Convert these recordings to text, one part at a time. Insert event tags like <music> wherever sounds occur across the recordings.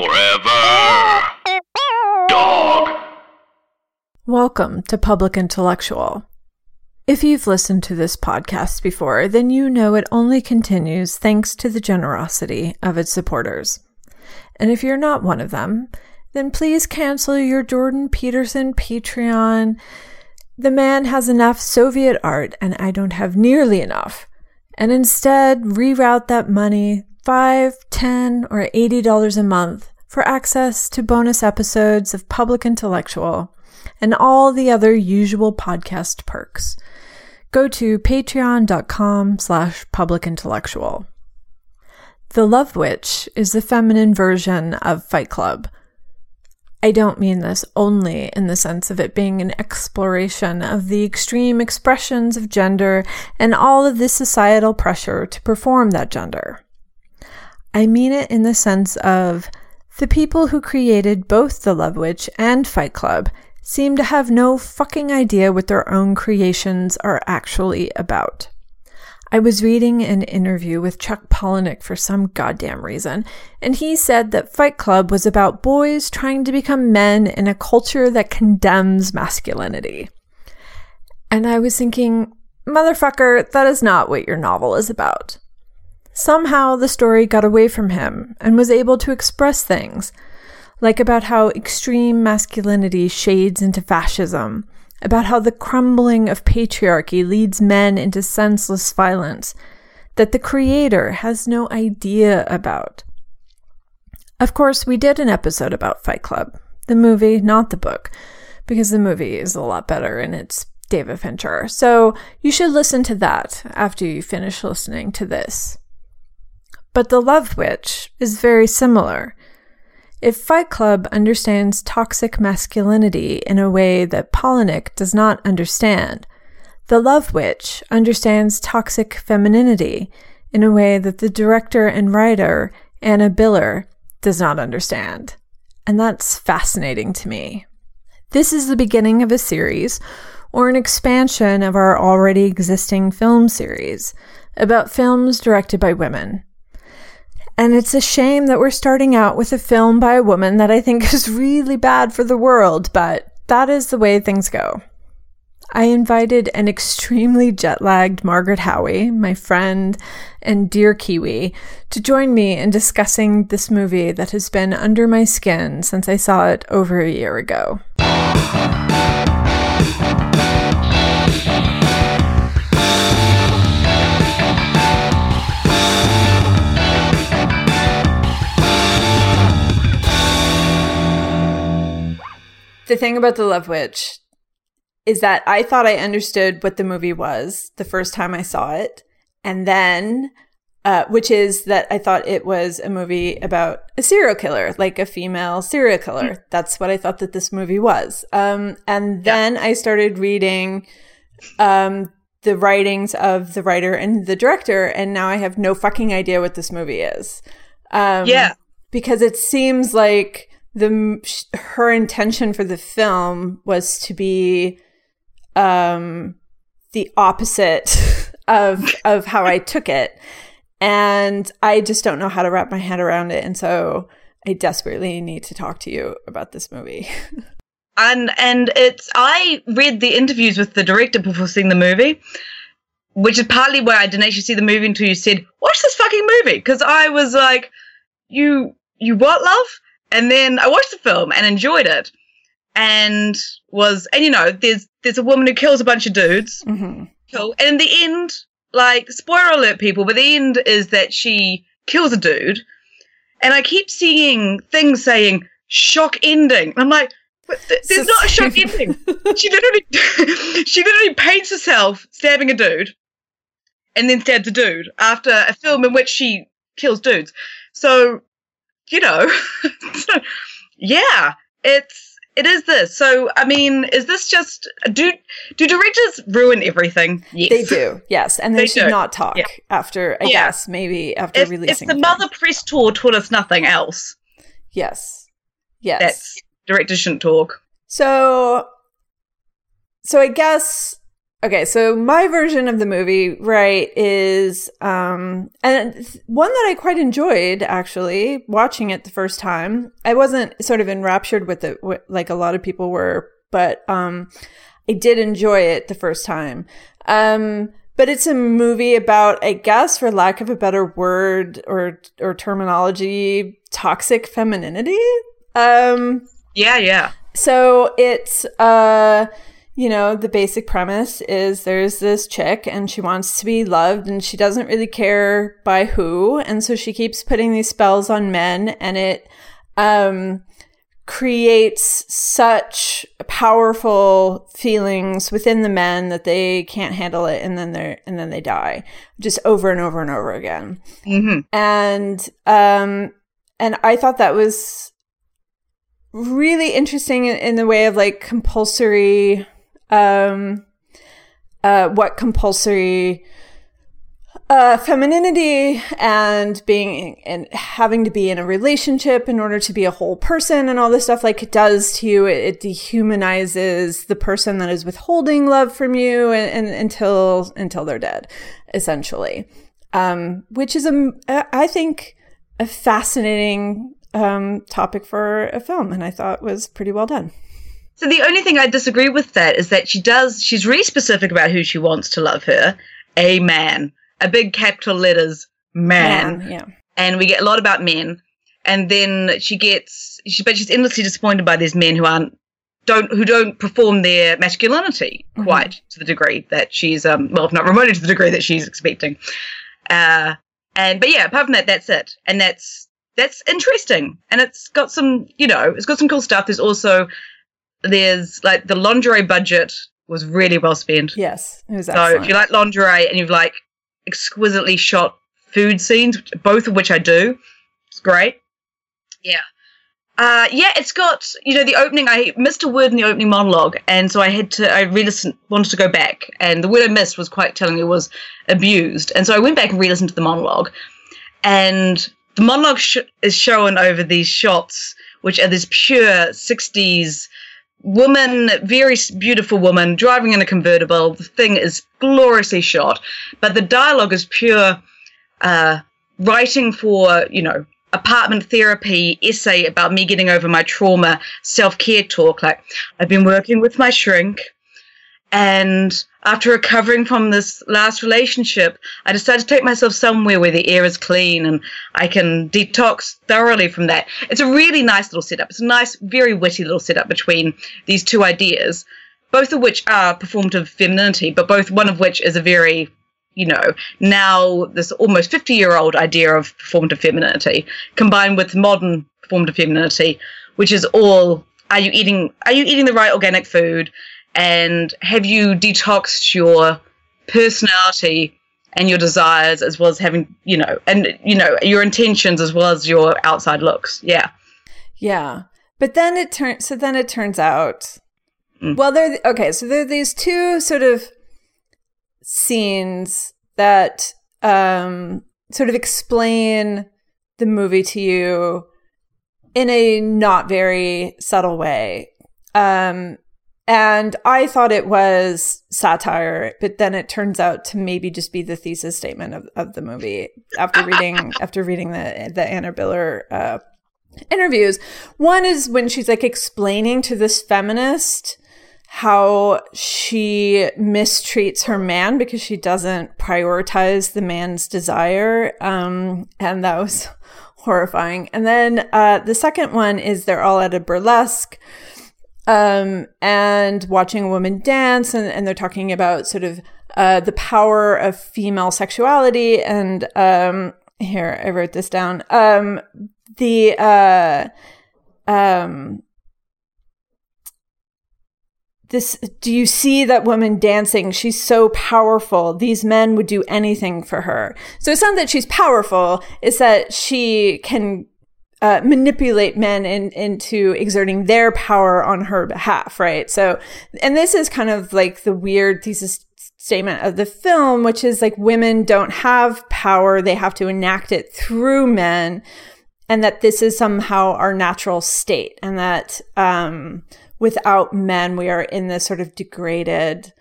Forever. Dog. Welcome to Public Intellectual. If you've listened to this podcast before, then you know it only continues thanks to the generosity of its supporters. And if you're not one of them, then please cancel your Jordan Peterson Patreon. The man has enough Soviet art, and I don't have nearly enough. And instead, reroute that money five, ten, or eighty dollars a month for access to bonus episodes of Public Intellectual and all the other usual podcast perks. Go to patreon.com slash publicintellectual. The Love Witch is the feminine version of Fight Club. I don't mean this only in the sense of it being an exploration of the extreme expressions of gender and all of the societal pressure to perform that gender. I mean it in the sense of the people who created both The Love Witch and Fight Club seem to have no fucking idea what their own creations are actually about. I was reading an interview with Chuck Palahniuk for some goddamn reason, and he said that Fight Club was about boys trying to become men in a culture that condemns masculinity. And I was thinking, motherfucker, that is not what your novel is about. Somehow the story got away from him and was able to express things, like about how extreme masculinity shades into fascism, about how the crumbling of patriarchy leads men into senseless violence that the creator has no idea about. Of course, we did an episode about Fight Club, the movie, not the book, because the movie is a lot better and it's David Fincher. So you should listen to that after you finish listening to this. But The Love Witch is very similar. If Fight Club understands toxic masculinity in a way that Palahniuk does not understand, The Love Witch understands toxic femininity in a way that the director and writer, Anna Biller, does not understand. And that's fascinating to me. This is the beginning of a series, or an expansion of our already existing film series, about films directed by women. And it's a shame that we're starting out with a film by a woman that I think <laughs> is really bad for the world, but that is the way things go. I invited an extremely jet lagged Margaret Howie, my friend and dear Kiwi, to join me in discussing this movie that has been under my skin since I saw it over a year ago. The thing about the Love Witch is that I thought I understood what the movie was the first time I saw it, and then, uh, which is that I thought it was a movie about a serial killer, like a female serial killer. Mm. That's what I thought that this movie was. Um, and then yeah. I started reading. Um, the writings of the writer and the director, and now I have no fucking idea what this movie is. Um, yeah. Because it seems like the her intention for the film was to be um the opposite <laughs> of of how I took it and I just don't know how to wrap my head around it and so I desperately need to talk to you about this movie. <laughs> and and it's I read the interviews with the director before seeing the movie, which is partly why I didn't actually see the movie until you said, "Watch this fucking movie," because I was like, "You you what, love?" And then I watched the film and enjoyed it, and was and you know there's there's a woman who kills a bunch of dudes. Mm-hmm. Cool. And in the end, like spoiler alert, people, but the end is that she kills a dude, and I keep seeing things saying shock ending. I'm like. Th- there's not a shock ending. <laughs> She literally, <laughs> she literally paints herself stabbing a dude, and then stabs a dude after a film in which she kills dudes. So you know, <laughs> so, yeah, it's it is this. So, I mean, is this just do do directors ruin everything? Yes, they do. Yes, and they, they should do. not talk yeah. after. I yeah. guess maybe after if, releasing. If the Mother Press tour taught us nothing else, yes, yes, that's directors shouldn't talk. So, so I guess okay, so my version of the movie, right, is um and one that I quite enjoyed actually watching it the first time. I wasn't sort of enraptured with it like a lot of people were, but um I did enjoy it the first time. Um but it's a movie about, I guess, for lack of a better word or or terminology, toxic femininity. Um, yeah, yeah. So it's uh, you know, the basic premise is there's this chick and she wants to be loved and she doesn't really care by who, and so she keeps putting these spells on men, and it um creates such powerful feelings within the men that they can't handle it and then they're and then they die just over and over and over again mm-hmm. and um and i thought that was really interesting in, in the way of like compulsory um uh what compulsory uh, femininity and being and having to be in a relationship in order to be a whole person and all this stuff like it does to you. It, it dehumanizes the person that is withholding love from you and, and until until they're dead essentially. Um, which is a i think a fascinating um, topic for a film and i thought was pretty well done so the only thing i disagree with that is that she does she's really specific about who she wants to love her a man a big capital letters man. man yeah. And we get a lot about men. And then she gets, she, but she's endlessly disappointed by these men who aren't, don't, who don't perform their masculinity mm-hmm. quite to the degree that she's, um, well, if not remotely to the degree that she's expecting. Uh, and, but yeah, apart from that, that's it. And that's, that's interesting. And it's got some, you know, it's got some cool stuff. There's also, there's like the lingerie budget was really well spent. Yes, it was So if you like lingerie and you've like exquisitely shot food scenes, both of which I do. It's great. Yeah. Uh, yeah, it's got you know the opening. I missed a word in the opening monologue, and so I had to. I re-listened, wanted to go back, and the word I missed was quite telling. It was abused, and so I went back and re-listened to the monologue, and the monologue sh- is shown over these shots, which are this pure '60s woman, very beautiful woman, driving in a convertible. The thing is gloriously shot, but the dialogue is pure uh, writing for, you know, apartment therapy essay about me getting over my trauma, self care talk. Like, I've been working with my shrink. And after recovering from this last relationship, I decided to take myself somewhere where the air is clean and I can detox thoroughly from that. It's a really nice little setup. It's a nice, very witty little setup between these two ideas, both of which are performative femininity, but both one of which is a very, you know, now this almost 50 year old idea of performative femininity combined with modern performative femininity, which is all are you eating are you eating the right organic food? And have you detoxed your personality and your desires as well as having you know and you know your intentions as well as your outside looks? Yeah. Yeah. But then it turns so then it turns out mm. well there okay so there are these two sort of scenes that um sort of explain the movie to you in a not very subtle way. Um and I thought it was satire, but then it turns out to maybe just be the thesis statement of, of the movie after reading <laughs> after reading the the Anna Biller uh, interviews. One is when she's like explaining to this feminist how she mistreats her man because she doesn't prioritize the man's desire. Um, and that was <laughs> horrifying. And then uh, the second one is they're all at a burlesque um, and watching a woman dance, and, and they're talking about sort of uh, the power of female sexuality. And um, here, I wrote this down. Um, the uh, um, this do you see that woman dancing she's so powerful these men would do anything for her so it's not that she's powerful it's that she can uh, manipulate men in, into exerting their power on her behalf, right? So, and this is kind of like the weird thesis statement of the film, which is like women don't have power, they have to enact it through men, and that this is somehow our natural state, and that um, without men, we are in this sort of degraded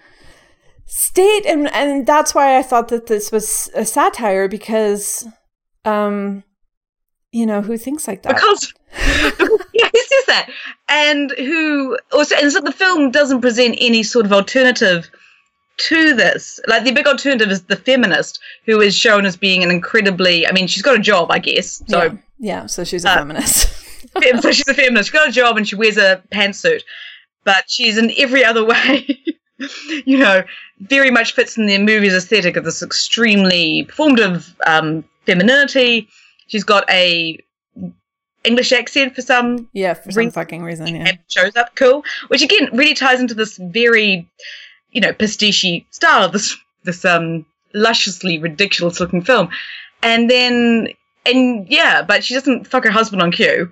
state and and that's why I thought that this was a satire because um you know who thinks like that because yeah, says that? And who also and so the film doesn't present any sort of alternative to this. Like the big alternative is the feminist, who is shown as being an incredibly I mean, she's got a job, I guess. So yeah, yeah so she's a Uh, feminist <laughs> so she's a feminist. She's got a job and she wears a pantsuit, but she's in every other way, <laughs> you know, very much fits in the movie's aesthetic of this extremely performative um, femininity. She's got a English accent for some yeah for some Ring- fucking reason yeah. And shows up cool, which again really ties into this very, you know, pastiche style of this this um lusciously ridiculous looking film, and then and yeah, but she doesn't fuck her husband on cue,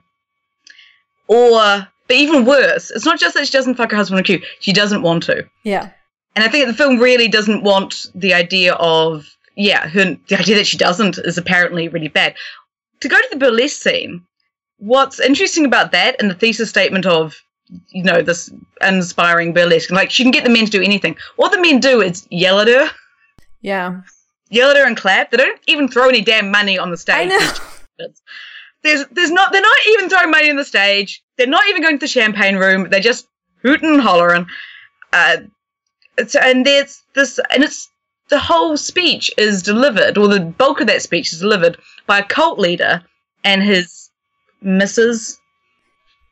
or but even worse, it's not just that she doesn't fuck her husband on cue; she doesn't want to, yeah. And I think the film really doesn't want the idea of yeah, her the idea that she doesn't is apparently really bad. To go to the burlesque scene, what's interesting about that and the thesis statement of you know this inspiring burlesque, like she can get the men to do anything. What the men do is yell at her, yeah yell at her and clap. They don't even throw any damn money on the stage. I know <laughs> There's there's not they're not even throwing money on the stage. They're not even going to the champagne room. They're just hooting and hollering. Uh, it's, and there's this and it's the whole speech is delivered, or the bulk of that speech is delivered by a cult leader and his missus.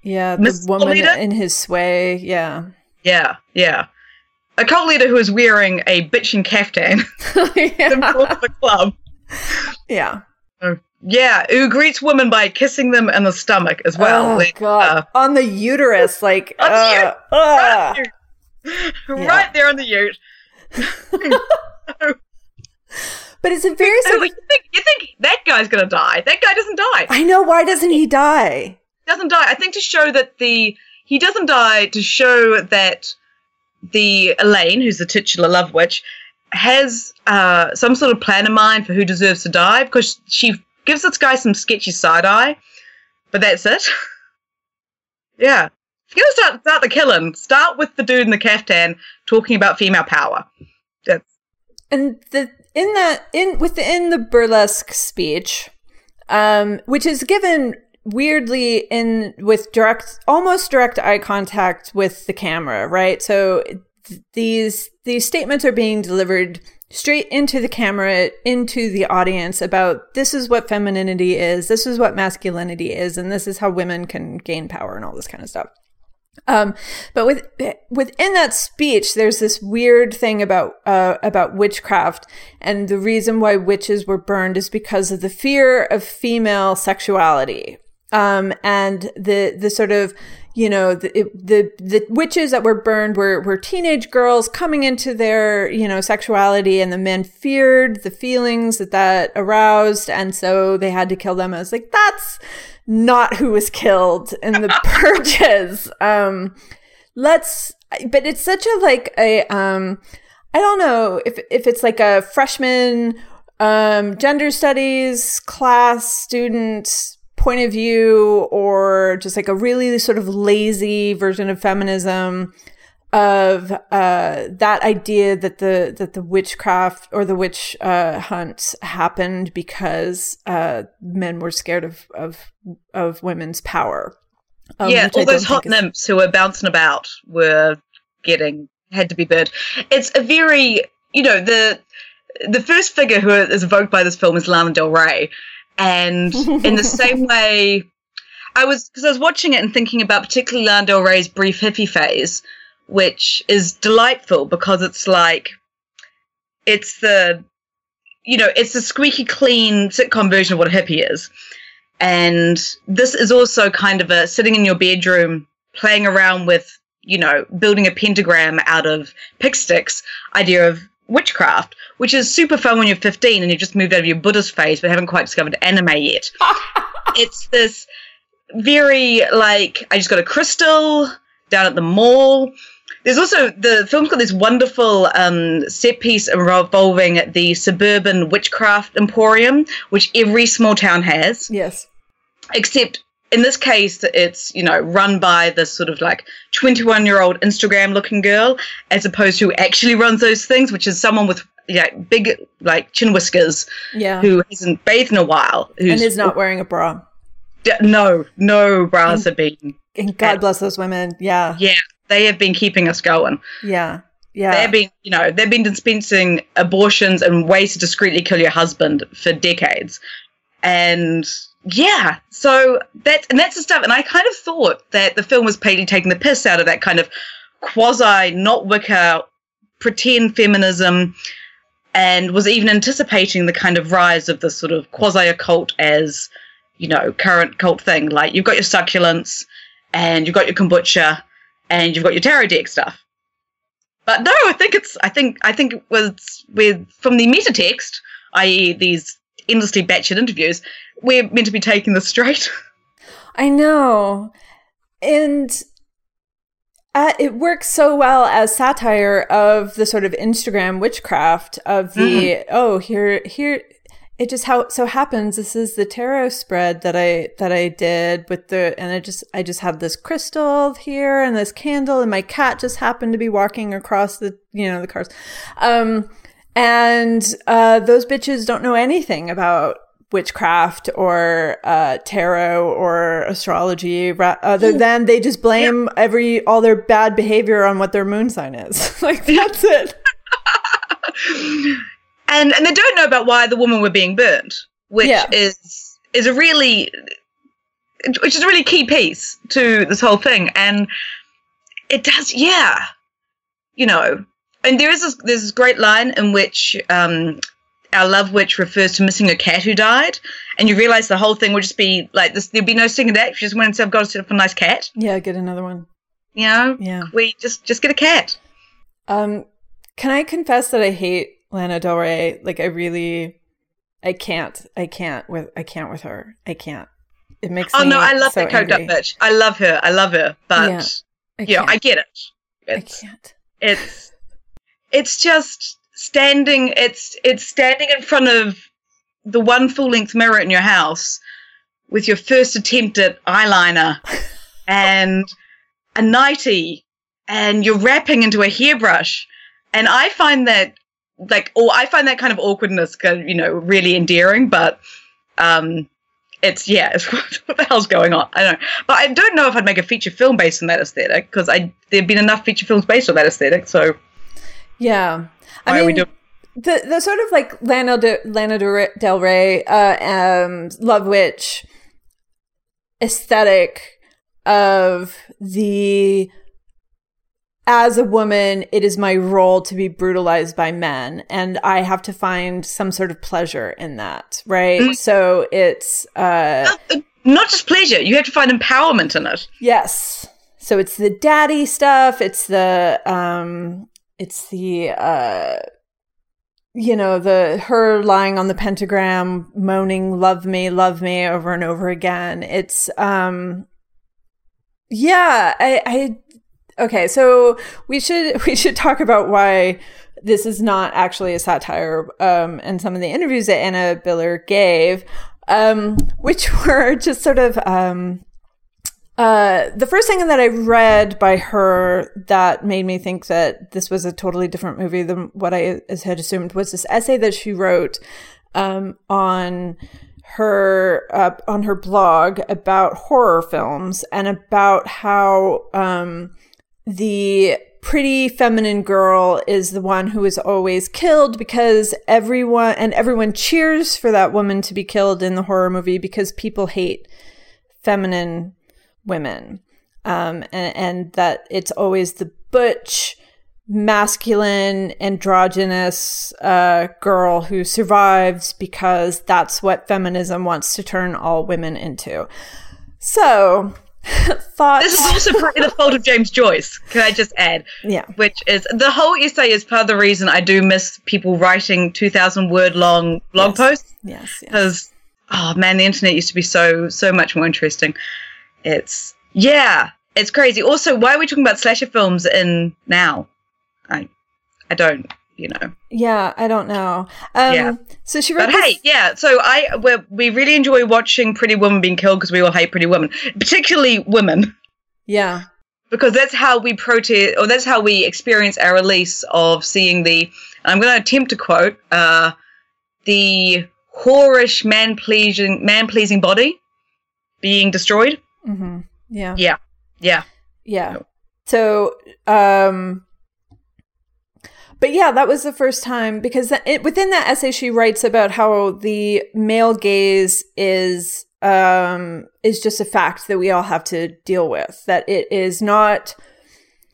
yeah the Miss woman Lolita? in his sway yeah Yeah, yeah. A cult leader who is wearing a bitchin' caftan <laughs> <laughs> yeah. of the club. yeah Yeah, who greets women by kissing them in the stomach as well. oh Like, god uh, on the uterus like On the uh, uh. right, there. <laughs> right there on the but it's a very So you think you think that guy's gonna die? That guy doesn't die. I know why doesn't he die Doesn't die. I think to show that the he doesn't die to show that the Elaine, who's the titular love witch, has uh, some sort of plan in mind for who deserves to die because she gives this guy some sketchy side eye, but that's it. <laughs> yeah. If you're gonna start start the killing, start with the dude in the caftan talking about female power. That's and the in that in within the burlesque speech um which is given weirdly in with direct almost direct eye contact with the camera right? So th- these these statements are being delivered straight into the camera into the audience about this is what femininity is this is what masculinity is and this is how women can gain power and all this kind of stuff um, but with within that speech, there's this weird thing about uh, about witchcraft, and the reason why witches were burned is because of the fear of female sexuality, um, and the the sort of you know the, the the witches that were burned were were teenage girls coming into their you know sexuality, and the men feared the feelings that that aroused, and so they had to kill them. I was like, that's not who was killed in the <laughs> purges. Um, let's, but it's such a like a, um, I don't know if, if it's like a freshman, um, gender studies class student point of view or just like a really sort of lazy version of feminism of uh, that idea that the that the witchcraft or the witch uh, hunt happened because uh, men were scared of of of women's power. Um, yeah, all those hot think is- nymphs who were bouncing about were getting had to be burned. It's a very you know the the first figure who is evoked by this film is Lana Del Rey, and <laughs> in the same way, I was because I was watching it and thinking about particularly Lana Del Rey's brief hippie phase, which is delightful because it's like it's the you know it's the squeaky clean sitcom version of what a hippie is. And this is also kind of a sitting in your bedroom playing around with, you know, building a pentagram out of pick sticks idea of witchcraft, which is super fun when you're 15 and you've just moved out of your Buddhist phase but haven't quite discovered anime yet. <laughs> it's this very like, I just got a crystal down at the mall. There's also the film's got this wonderful um, set piece involving the suburban witchcraft emporium, which every small town has Yes. except in this case, it's you know run by this sort of like 21 year old Instagram looking girl, as opposed to who actually runs those things, which is someone with yeah big like chin whiskers Yeah. who hasn't bathed in a while, who's and is not wearing a bra. No no bras have been And God bless those women. Yeah. yeah they have been keeping us going. Yeah. Yeah. They've been, you know, they've been dispensing abortions and ways to discreetly kill your husband for decades. And yeah, so that and that's the stuff. And I kind of thought that the film was patently taking the piss out of that kind of quasi not wicker pretend feminism and was even anticipating the kind of rise of this sort of quasi occult as, you know, current cult thing. Like you've got your succulents and you've got your kombucha and you've got your tarot deck stuff. But no, I think it's I think I think it was with from the meta text, i.e. these endlessly batshit interviews, we're meant to be taking this straight. <laughs> I know. And uh, it works so well as satire of the sort of Instagram witchcraft of the oh here here it just how so happens this is the tarot spread that I that I did with the and I just I just have this crystal here and this candle and my cat just happened to be walking across the you know the cars um and uh those bitches don't know anything about witchcraft or uh, tarot or astrology ra- other than they just blame every all their bad behavior on what their moon sign is <laughs> like that's it <laughs> and and they don't know about why the women were being burnt, which Yeah. is is a really which is a really key piece to this whole thing. And it does yeah. You know. And there is this there's this great line in which um our love witch refers to missing a cat who died, and you realise the whole thing would just be like this. There'd be no second act. She just went and said, "I've got to set up a nice cat." yeah get another one You know, yeah we just just get a cat. um can i confess that i hate lana del rey like i really i can't i can't with i can't with her i can't it makes me Oh no, I love so that coked up bitch. I love her. I love her. But Yeah, I you know. I get it. I can't it's it's just standing it's it's standing in front of the one full length mirror in your house with your first attempt at eyeliner <laughs> and a nightie and you're wrapping into a hairbrush. And i find that like or i find that kind of awkwardness you know really endearing but um it's yeah <laughs> it's what the hell's going on? I don't know. But i don't know if i'd make a feature film based on that aesthetic because i there've been enough feature films based on that aesthetic so yeah why I are we mean, doing the the sort of like Lana de, Lana de, Del Rey, uh, um, Love Witch aesthetic of the as a woman, it is my role to be brutalized by men, and I have to find some sort of pleasure in that, right? Mm. So it's uh, Uh, not just pleasure you have to find empowerment in it Yes. So it's the daddy stuff, it's the um it's the uh you know, the her lying on the pentagram moaning love me, love me over and over again. It's um yeah, I I okay, so we should <laughs> we should talk about why this is not actually a satire um and some of the interviews that Anna Biller gave um which <laughs> were just sort of um uh, the first thing that I read by her that made me think that this was a totally different movie than what I had assumed was this essay that she wrote um, on her uh, on her blog about horror films and about how um, the pretty feminine girl is the one who is always killed because everyone and everyone cheers for that woman to be killed in the horror movie because people hate feminine women. Um, and, and that it's always the butch masculine androgynous uh, girl who survives because that's what feminism wants to turn all women into. So <laughs> thoughts? This is also partly the fault of james joyce. Can i just add? Yeah. Which is the whole essay is part of the reason i do miss people writing 2000 word long blog Yes. posts. Yes, yes. because oh man the internet used to be so so much more interesting it's yeah it's crazy also why are we talking about slasher films in now i i don't you know. Yeah, I don't know. Um, Yeah. So she wrote But this- hey, yeah. So I we we really enjoy watching Pretty Women being killed because we all hate Pretty Women, particularly women, Yeah. because that's how we protest or that's how we experience our release of seeing the. I'm going to attempt to quote uh, the whorish man pleasing man pleasing body being destroyed. Hmm Yeah. Yeah, yeah. Yeah. So, um, but yeah, that was the first time because that, it, within that essay, she writes about how the male gaze is um, is just a fact that we all have to deal with. That it is not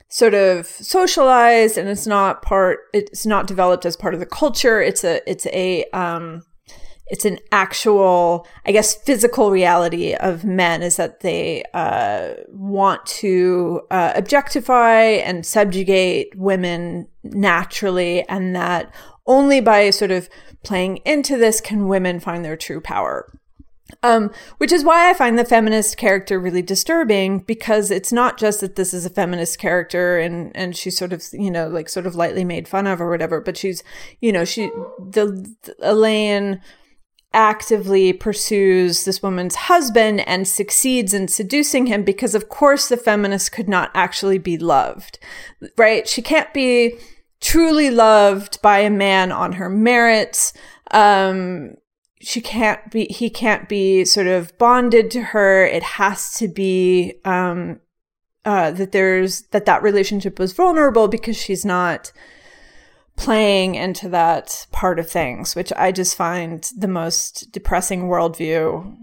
sort of socialized and it's not part. It's not developed as part of the culture. It's a it's a um, it's an actual, I guess, physical reality of men is that they uh, want to uh, objectify and subjugate women naturally, and that only by sort of playing into this can women find their true power. Um, which is why I find the feminist character really disturbing because it's not just that this is a feminist character and and she's sort of you know like sort of lightly made fun of or whatever, but she's you know she the, the Elaine actively pursues this woman's husband and succeeds in seducing him because of course the feminist could not actually be loved right? She can't be truly loved by a man on her merits. Um she can't be he can't be sort of bonded to her. It has to be um uh that there's that that relationship was vulnerable because she's not playing into that part of things, which I just find the most depressing worldview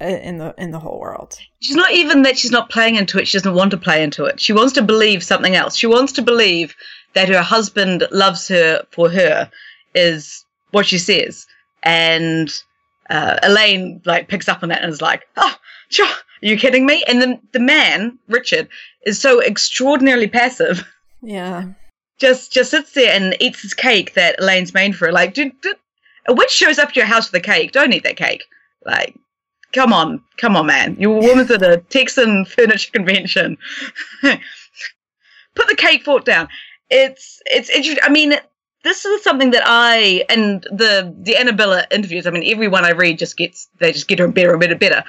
uh, in the in the whole world. She's not even that she's not playing into it. She doesn't want to play into it. She wants to believe something else. She wants to believe that her husband loves her for her, is what she says. And uh, Elaine like picks up on that and is like, "Oh, sure, are you kidding me?" And then the man, Richard, is so extraordinarily passive. Yeah, Just just sits there and eats his cake that Elaine's made for her. Like, dude, dude, a witch shows up to your house with a cake. Don't eat that cake. Like, come on, come on, man. You're a woman's <laughs> at a Texan furniture convention. <laughs> Put the cake fork down. It's it's interesting. I mean, this is something that I and the the Anna Biller interviews. I mean, everyone I read just gets they just get her better and better and better.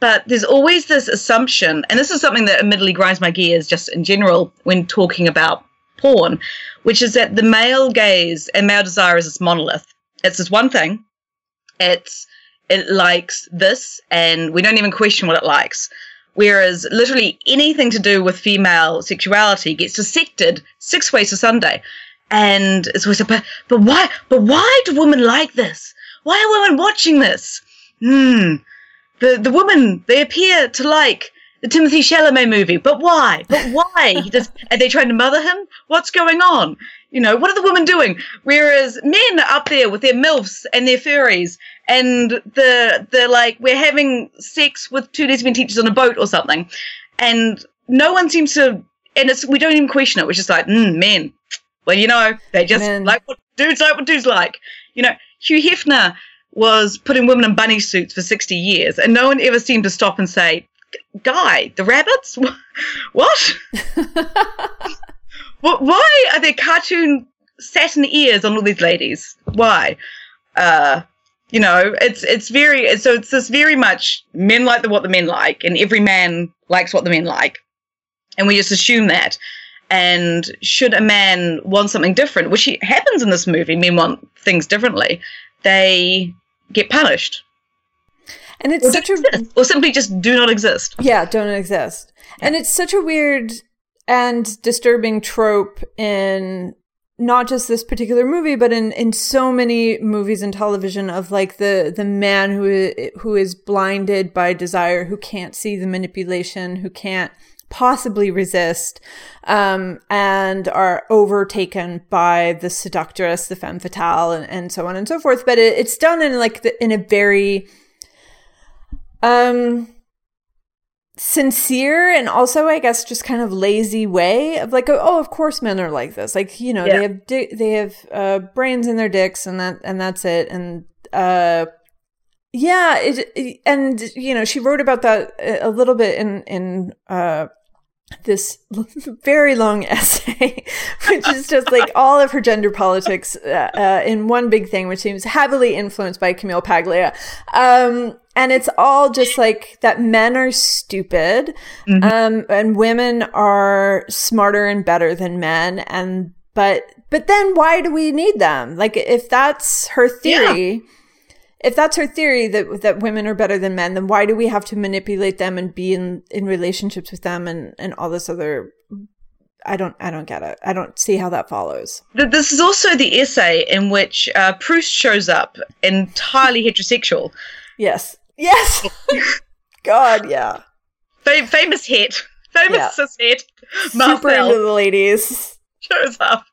But there's always this assumption, and this is something that admittedly grinds my gears just in general when talking about porn, which is that the male gaze and male desire is this monolith. It's this one thing. It's it likes this, and we don't even question what it likes. Whereas literally anything to do with female sexuality gets dissected six ways to Sunday. And it's always but, but why but why do women like this? Why are women watching this? Hmm. The the women they appear to like the Timothée Chalamet movie, but why? But why? He does are they trying to mother him? What's going on? You know, what are the women doing? Whereas men are up there with their MILFs and their furries and the the like we're having sex with two lesbian teachers on a boat or something. And no one seems to and it's we don't even question it. We're just like, mm, men. Well, you know, they just Men. like what dudes like what dudes like. You know, Hugh Hefner was putting women in bunny suits for 60 years, and no one ever seemed to stop and say, Guy, the rabbits? <laughs> What? <laughs> Wh- Why are there cartoon satin ears on all these ladies? Why? Uh, you know, it's it's very so it's this very much men like the what the men like, and every man likes what the men like, and we just assume that. And should a man want something different, which happens in this movie, men want things differently, they get punished, and it's or, such a exist, or simply just do not exist. yeah don't exist, and it's such a weird and disturbing trope in not just this particular movie, but in, in so many movies and television of like the the man who who is blinded by desire, who can't see the manipulation, who can't possibly resist, um, and are overtaken by the seductress, the femme fatale, and, and so on and so forth. But it, it's done in like the, in a very um sincere and also i guess just kind of lazy way of like oh of course men are like this like you know Yeah. they have di- they have uh brains in their dicks and that and that's it and uh yeah it, it- and you know she wrote about that a a little bit in in uh this <laughs> very long essay, <laughs> which is just like <laughs> all of her gender politics uh, uh, in one big thing, which seems heavily influenced by Camille Paglia. Um, and it's all just like that men are stupid, mm-hmm. um, and women are smarter and better than men. And, but, but then why do we need them? Like, if that's her theory, yeah if that's her theory that that women are better than men, then why do we have to manipulate them and be in in relationships with them and and all this other I don't I don't get it. I don't see how that follows. This is also the essay in which uh, Proust shows up entirely heterosexual. Yes. Yes. <laughs> God, yeah. Fam- famous hit. Famous yeah. hit. Super into the ladies. Shows up.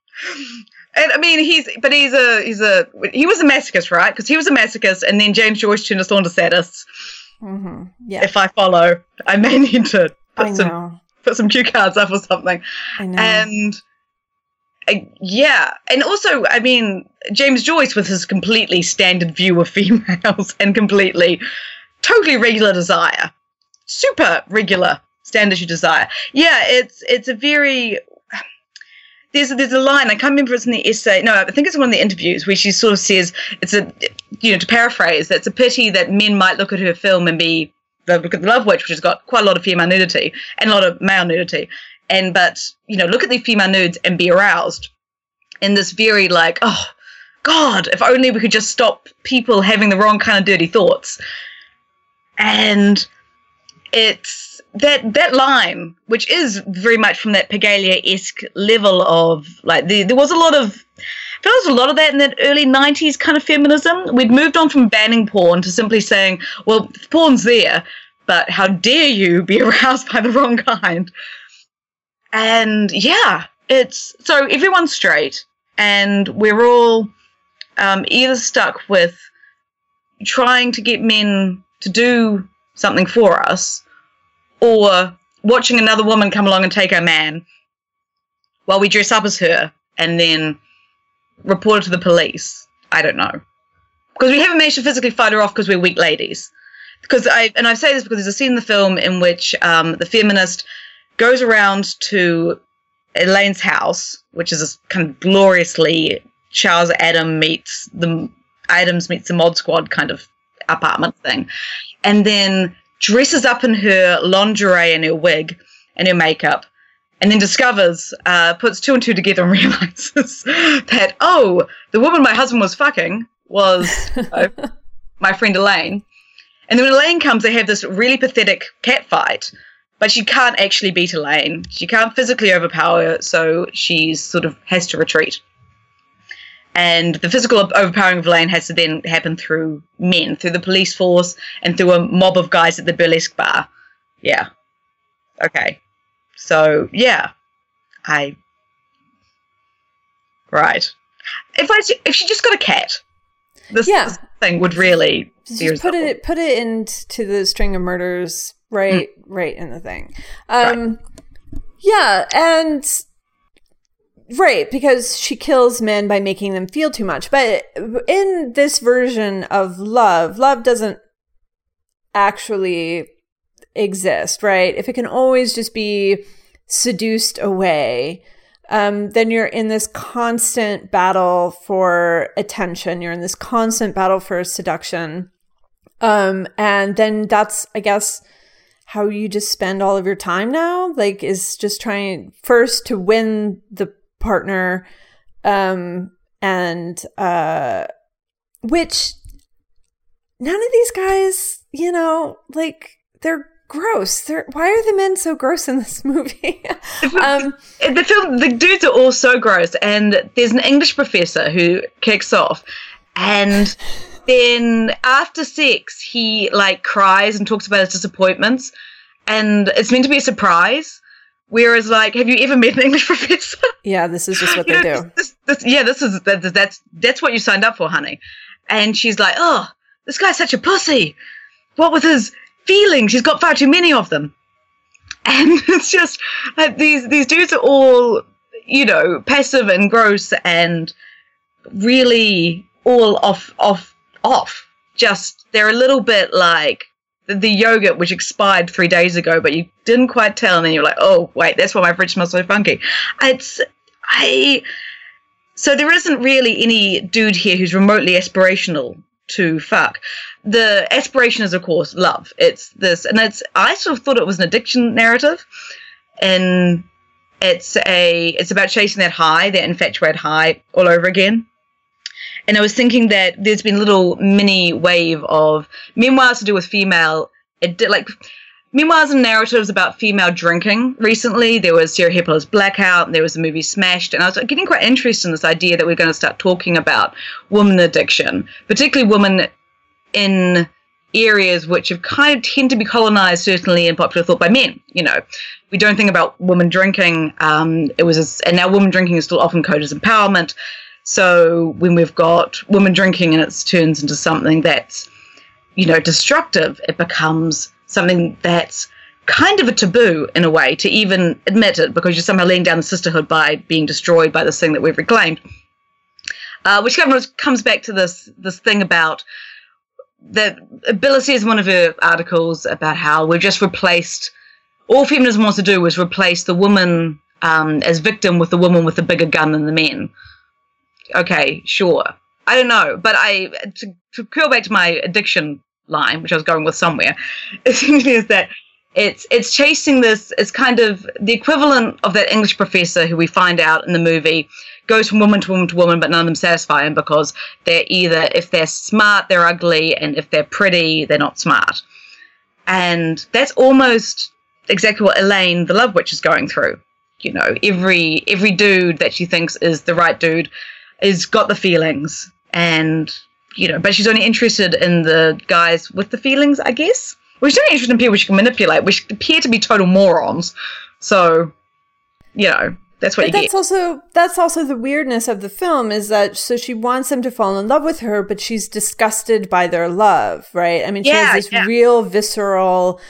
And I mean, he's but he's a he's a he was a masochist, right? Because he was a masochist, and then James Joyce turned us on to sadists. Mm-hmm. Yeah. If I follow, I may need to put some put some cue cards up or something. I know. And uh, yeah, and also, I mean, James Joyce with his completely standard view of <laughs> females and completely, totally regular desire, super regular standard desire. Yeah, it's it's a very there's there's a line I can't remember it's in the essay. No, I think it's one of the interviews where she sort of says it's a you know to paraphrase it's a pity that men might look at her film and be look at the Love Witch, which has got quite a lot of female nudity and a lot of male nudity, and but you know look at the female nudes and be aroused in this very like oh God, if only we could just stop people having the wrong kind of dirty thoughts, and it's that that line, which is very much from that Paglia esque level of like the, there was a lot of there was a lot of that in that early 90s kind of feminism. We'd moved on from banning porn to simply saying, well, porn's there, but how dare you be <laughs> aroused by the wrong kind? And yeah, it's so everyone's straight, and we're all um, either stuck with trying to get men to do something for us or watching another woman come along and take our man while we dress up as her and then report it to the police. I don't know. Because we haven't managed to physically fight her off because we're weak ladies. Because I and I say this because there's a scene in the film in which um, the feminist goes around to Elaine's house, which is kind of gloriously Charles Adam meets the Addams meets the Mod Squad kind of apartment thing, and then dresses up in her lingerie and her wig and her makeup, and then discovers, uh, puts two and two together and <laughs> realizes that, oh, the woman my husband was fucking was <laughs> uh, my friend Elaine. And then when Elaine comes, they have this really pathetic cat fight, but she can't actually beat Elaine. She can't physically overpower her, so she sort of has to retreat and the physical overpowering of Elaine has to then happen through men, through the police force, and through a mob of guys at the burlesque bar. Yeah. Okay. So yeah, I. Right. If I if she just got a cat, this, yeah. this thing would really just put it put it into the string of murders right mm. right in the thing. Um, right. Yeah, and Right, because she kills men by making them feel too much. But in this version of love, love doesn't actually exist, right? If it can always just be seduced away, um, then you're in this constant battle for attention. You're in this constant battle for seduction. Um, and then that's, I guess, how you just spend all of your time now, like, is just trying first to win the partner um and uh which none of these guys you know like they're gross. They're why are the men so gross in this <laughs> movie? <laughs> Um the film the dudes are all so gross and there's an english professor who kicks off and <laughs> then after sex he like cries and talks about his disappointments and it's meant to be a surprise Whereas, like, have you ever met an English <laughs> professor? Yeah, this is just what they know, do. This, this, yeah, this is that, that's that's what you signed up for, honey. And she's like, "Oh, this guy's such a pussy. What with his feelings? He's got far too many of them." <laughs> And it's just like these these dudes are all, you know, passive and gross and really all off off off. Just they're a little bit like the, yogurt which expired three days ago, but you didn't quite tell, and then you're like, oh wait, that's why my fridge smells so funky. It's I. So there isn't really any dude here who's remotely aspirational to fuck. The aspiration is, of course, love. It's this, and it's. I sort of thought it was an addiction narrative, and it's a. It's about chasing that high, that infatuated high, all over again. And I was thinking that there's been a little mini wave of memoirs to do with female, like memoirs and narratives about female drinking recently. There was Sarah Hepola's Blackout, there was the movie Smashed, and I was getting quite interested in this idea that we're going to start talking about woman addiction, particularly women in areas which have kind of tend to be colonized, certainly in popular thought by men. You know, we don't think about women drinking. Um, it was, a, and now women drinking is still often coded as empowerment. So when we've got women drinking and it turns into something that's, you know, destructive, it becomes something that's kind of a taboo in a way to even admit it because you're somehow laying down the sisterhood by being destroyed by this thing that we've reclaimed. Uh, which kind of comes back to this this thing about Biller says in one of her articles about how we've just replaced all feminism wants to do is replace the woman um, as victim with the woman with the bigger gun than the men. Okay, sure. I don't know, but I to, to curl back to my addiction line, which I was going with somewhere, <laughs> is that it's it's chasing this. It's kind of the equivalent of that English professor who we find out in the movie goes from woman to woman to woman, but none of them satisfy him because they're either if they're smart, they're ugly, and if they're pretty, they're not smart. And that's almost exactly what Elaine, the love witch, is going through. You know, every every dude that she thinks is the right dude is got the feelings, and you know, but she's only interested in the guys with the feelings, I guess. Well, she's only interested in people she can manipulate, which appear to be total morons. So, you know, that's what but you that's get. also that's also the weirdness of the film is that so she wants them to fall in love with her, but she's disgusted by their love, right? I mean, she Yeah, has this yeah. real visceral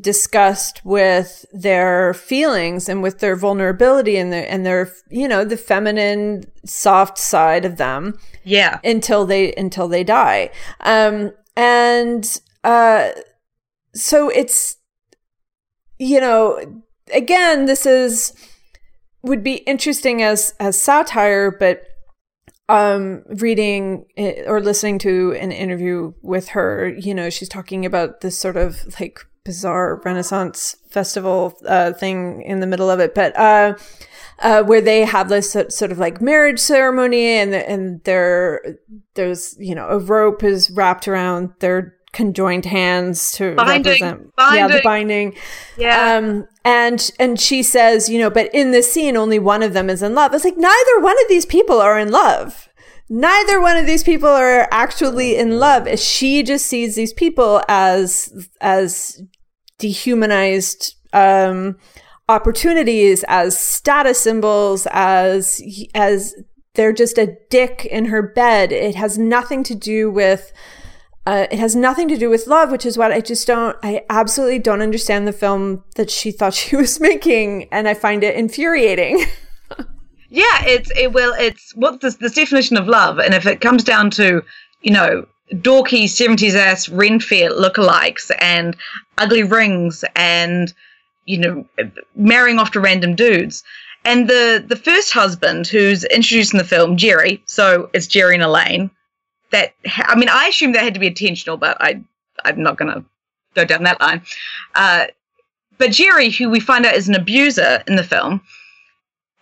disgust with their feelings and with their vulnerability and their and their you know the feminine soft side of them yeah. until they until they die um and uh so it's you know again this is would be interesting as as satire but um reading or listening to an interview with her you know she's talking about this sort of like bizarre renaissance festival uh thing in the middle of it but uh uh, where they have this sort of like marriage ceremony, and the, and there there's you know a rope is wrapped around their conjoined hands to Binding. represent yeah the Binding. binding Yeah. um and and she says you know but in this scene only one of them is in love it's like neither one of these people are in love neither one of these people are actually in love she just sees these people as as dehumanized um opportunities as status symbols as as they're just a dick in her bed it has nothing to do with uh, it has nothing to do with love, which is what I just don't, I absolutely don't understand the film that she thought <laughs> she was making, and I find it infuriating. <laughs> Yeah, it's it will, it's what this this definition of love, and if it comes down to you know dorky seventies ass Renfair lookalikes and ugly rings and you know marrying off to random dudes, and the the first husband who's introduced in the film Jerry, so it's Jerry and Elaine. That I mean, I assume that had to be intentional, but I I'm not gonna go down that line. Uh, but Jerry, who we find out is an abuser in the film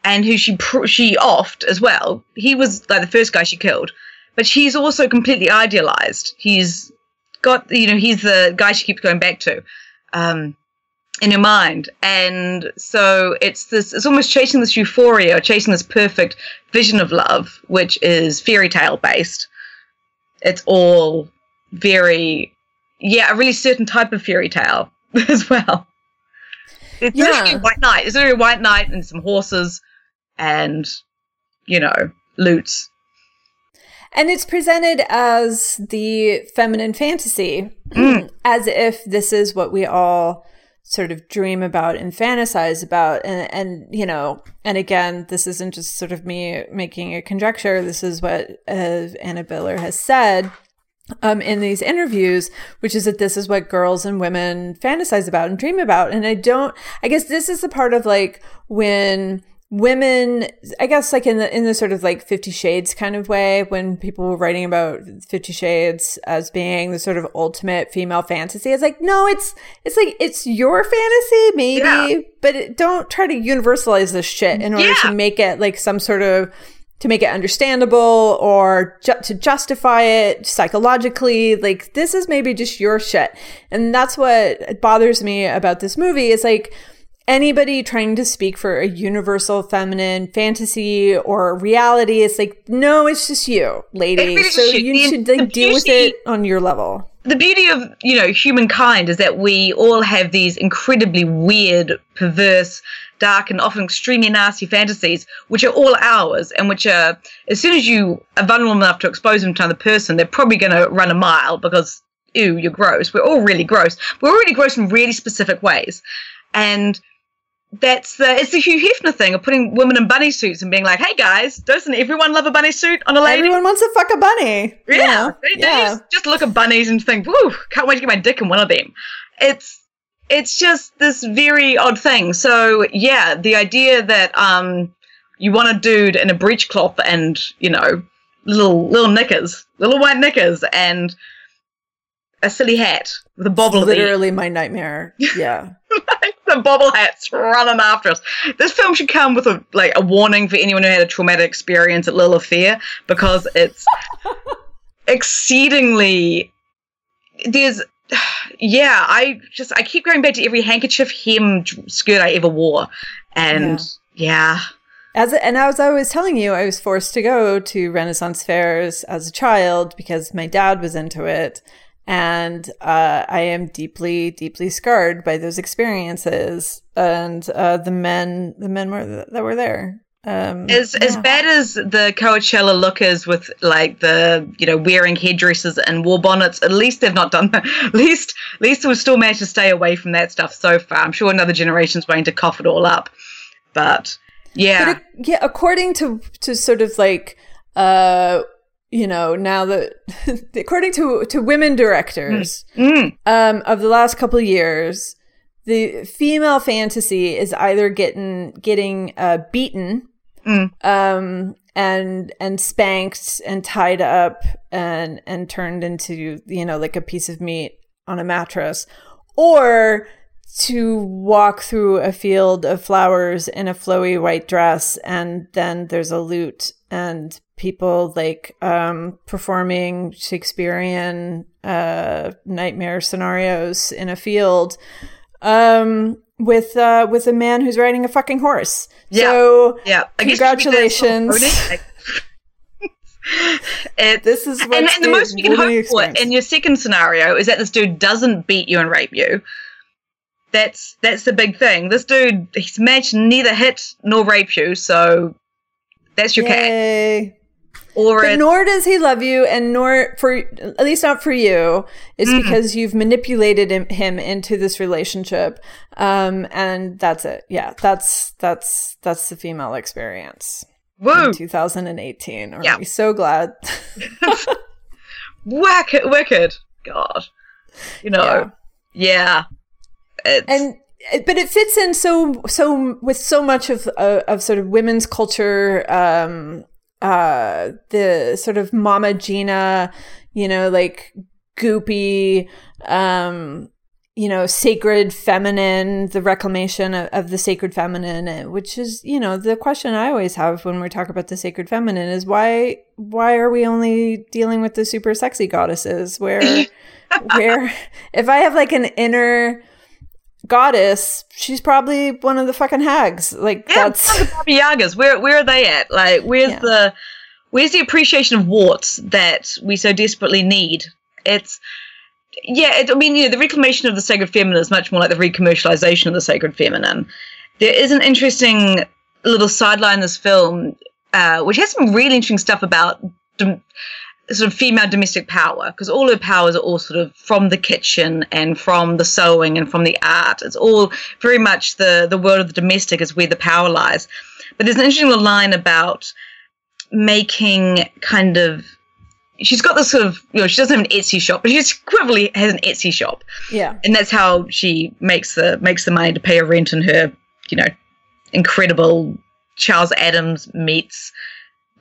and who she she offed as well. He was like the first guy she killed, but she's also completely idealized. He's got you know he's the guy she keeps going back to um, in her mind, and so it's this it's almost chasing this euphoria, or chasing this perfect vision of love, which is fairy tale based. It's all very yeah a really certain type of fairy tale <laughs> as well. It's Yeah. literally a white knight. It's literally a white knight and some horses and you know loots. And it's presented as the feminine fantasy, Mm. <clears throat> as if this is what we all sort of dream about and fantasize about. And, and, you know, and again, this isn't just sort of me making a conjecture. This is what uh, Anna Biller has said. um, in these interviews, which is that this is what girls and women fantasize about and dream about. And I don't, I guess this is the part of like when women i guess like in the in the sort of like 50 shades kind of way when people were writing about 50 shades as being the sort of ultimate female fantasy it's like no it's it's like it's your fantasy maybe yeah. but it, don't try to universalize this shit in order yeah. to make it like some sort of to make it understandable or ju- to justify it psychologically like this is maybe just your shit and that's what bothers me about this movie is like anybody trying to speak for a universal feminine fantasy or reality it's like no it's just you lady. So you the, should like deal with it on your level. The beauty of you know humankind is that we all have these incredibly weird perverse dark and often extremely nasty fantasies which are all ours and which are as soon as you are vulnerable enough to expose them to another person they're probably going to run a mile because ew you're gross. We're all really gross. We're all really gross in really specific ways. And that's the it's the Hugh Hefner thing of putting women in bunny suits and being like, "Hey guys, doesn't everyone love a bunny suit on a lady? Everyone wants to fuck a bunny. Yeah, they, they yeah. Just, just, look at bunnies and think, "Woo, can't wait to get my dick in one of them." It's it's just this very odd thing. So yeah, the idea that um you want a dude in a breechcloth and you know little little knickers, little white knickers, and a silly hat with a bobble. Literally my nightmare. Yeah. The bobble hats running after us. This film should come with a like a warning for anyone who had a traumatic experience at Lilith Fair because it's <laughs> exceedingly there's <sighs> yeah, I just I keep going back to every handkerchief hem skirt I ever wore. And yeah. yeah. As and as I was telling you, I was forced to go to Renaissance fairs as a child because my dad was into it and uh, I am deeply, deeply scarred by those experiences and uh, the men, the men were that were there. Um, as yeah. as bad as the Coachella look is with like the you know wearing headdresses and war bonnets, at least they've not done that. At <laughs> least at least we've still managed to stay away from that stuff so far. I'm sure another generation's going to cough it all up, but yeah, but yeah. According to to sort of like uh you know, now that <laughs> according to to women directors mm. um, of the last couple of years, the female fantasy is either getting getting uh, beaten mm. um, and and spanked and tied up and and turned into you know like a piece of meat on a mattress, or to walk through a field of flowers in a flowy white dress and then there's a lute and people like um, performing Shakespearean uh, nightmare scenarios in a field um, with uh, with a man who's riding a fucking horse. Yeah. So yeah, congratulations. <laughs> it, this is and, and the most you can hope for in your second scenario is that this dude doesn't beat you and rape you. That's that's the big thing. This dude, he's managed neither hit nor rape you, so that's your Yay. cat. Or but nor does he love you, and nor for at least not for you. It's mm-hmm. because you've manipulated him, him, into this relationship, um, and that's it. Yeah, that's that's that's the female experience. Woo! 2018. Are yeah. we so glad? <laughs> wicked, wicked. God, you know, yeah. yeah. and but it fits in so so with so much of uh, of sort of women's culture um uh the sort of Mama Gena you know like goopy um you know sacred feminine the reclamation of, of, the sacred feminine eh, which is you know the question i always have when we talk about the sacred feminine is why why are we only dealing with the super sexy goddesses? Where <laughs> where if i have like an inner goddess, she's probably one of the fucking hags. Like yeah, that's the Baba Yagas. Where where are they at? Like where's yeah. the where's the appreciation of warts that we so desperately need? It's yeah, it, I mean, you know, the reclamation of the sacred feminine is much more like the recommercialization of the sacred feminine. There is an interesting little sideline in this film, uh, which has some really interesting stuff about sort of female domestic power because all her powers are all sort of from the kitchen and from the sewing and from the art. It's all very much the the world of the domestic is where the power lies. But there's an interesting little line about making kind of she's got this sort of you know she doesn't have an Etsy shop, but she equivalently has an Etsy shop, Yeah. and that's how she makes the makes the money to pay her rent and her you know incredible Charles Addams meets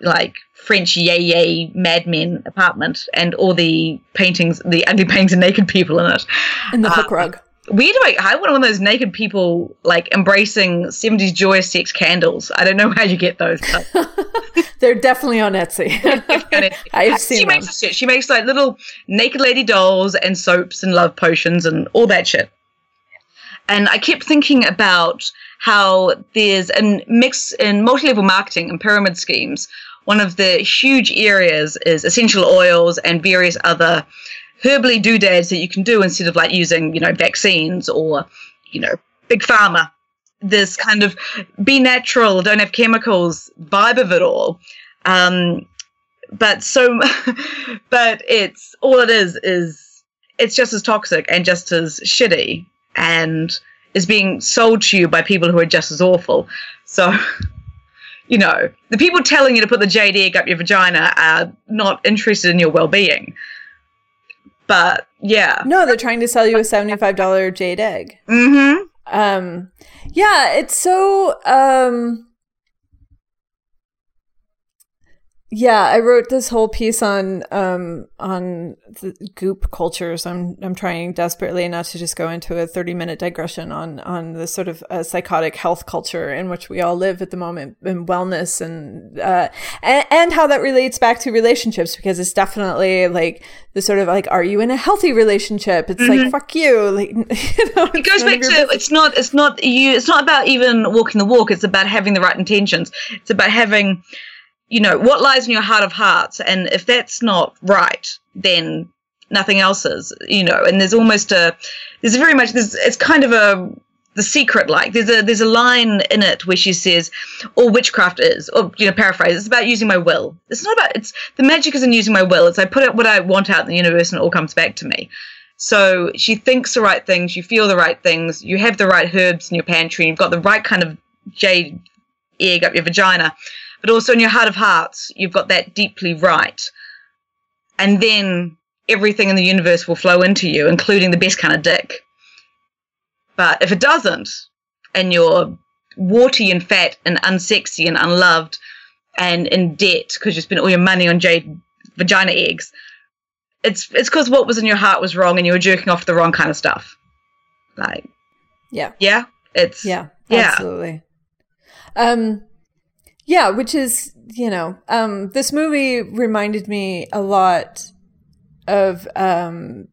like French yay yay madmen apartment and all the paintings, the ugly paintings of naked people in it. And the Uh, hook rug. Weird, like I want one of those naked people like embracing 70s joyous sex candles. I don't know how you get those. But <laughs> They're definitely on Etsy. <laughs> <laughs> I've she seen them. makes shit. She makes like little naked lady dolls and soaps and love potions and all that shit. And I kept thinking about how there's a mix in multi-level marketing and pyramid schemes. One of the huge areas is essential oils and various other herbally doodads that you can do instead of like using, you know, vaccines or, you know, big pharma. This kind of be natural, don't have chemicals vibe of it all. Um, but so, <laughs> but it's all it is is it's just as toxic and just as shitty and is being sold to you by people who are just as awful. So, <laughs> you know, the people telling you to put the jade egg up your vagina are not interested in your well-being. But yeah, No, they're trying to sell you a $75 jade egg. mm-hmm. Um, yeah, it's so, um, yeah, I wrote this whole piece on, um, on the goop culture. So I'm, I'm trying desperately not to just go into a 30 minute digression on, on the sort of uh, psychotic health culture in which we all live at the moment and wellness and, uh, and, and how that relates back to relationships because it's definitely like the sort of like, are you in a healthy relationship? It's like, fuck you. <laughs> Like, you know, it goes back to it's not it's not you it's not about even walking the walk it's about having the right intentions it's about having you know what lies in your heart of hearts? And if that's not right then nothing else is you know and there's almost a there's very much there's it's kind of a the secret like there's a there's a line in it where she says all witchcraft is or you know paraphrase it's about using my will. It's not about it's the magic isn't using my will it's i put out what i want out in the universe and it all comes back to me. So she thinks the right things, you feel the right things, you have the right herbs in your pantry, and you've got the right kind of jade egg up your vagina, but also in your heart of hearts, you've got that deeply right. And then everything in the universe will flow into you, including the best kind of dick. But if it doesn't, and you're warty and fat and unsexy and unloved and in debt because you spent all your money on jade vagina eggs, it's it's because what was in your heart was wrong and you were jerking off the wrong kind of stuff. Like, Yeah. yeah, it's Yeah, Yeah. absolutely. Um, yeah, which is you know, um, this movie reminded me a lot of um,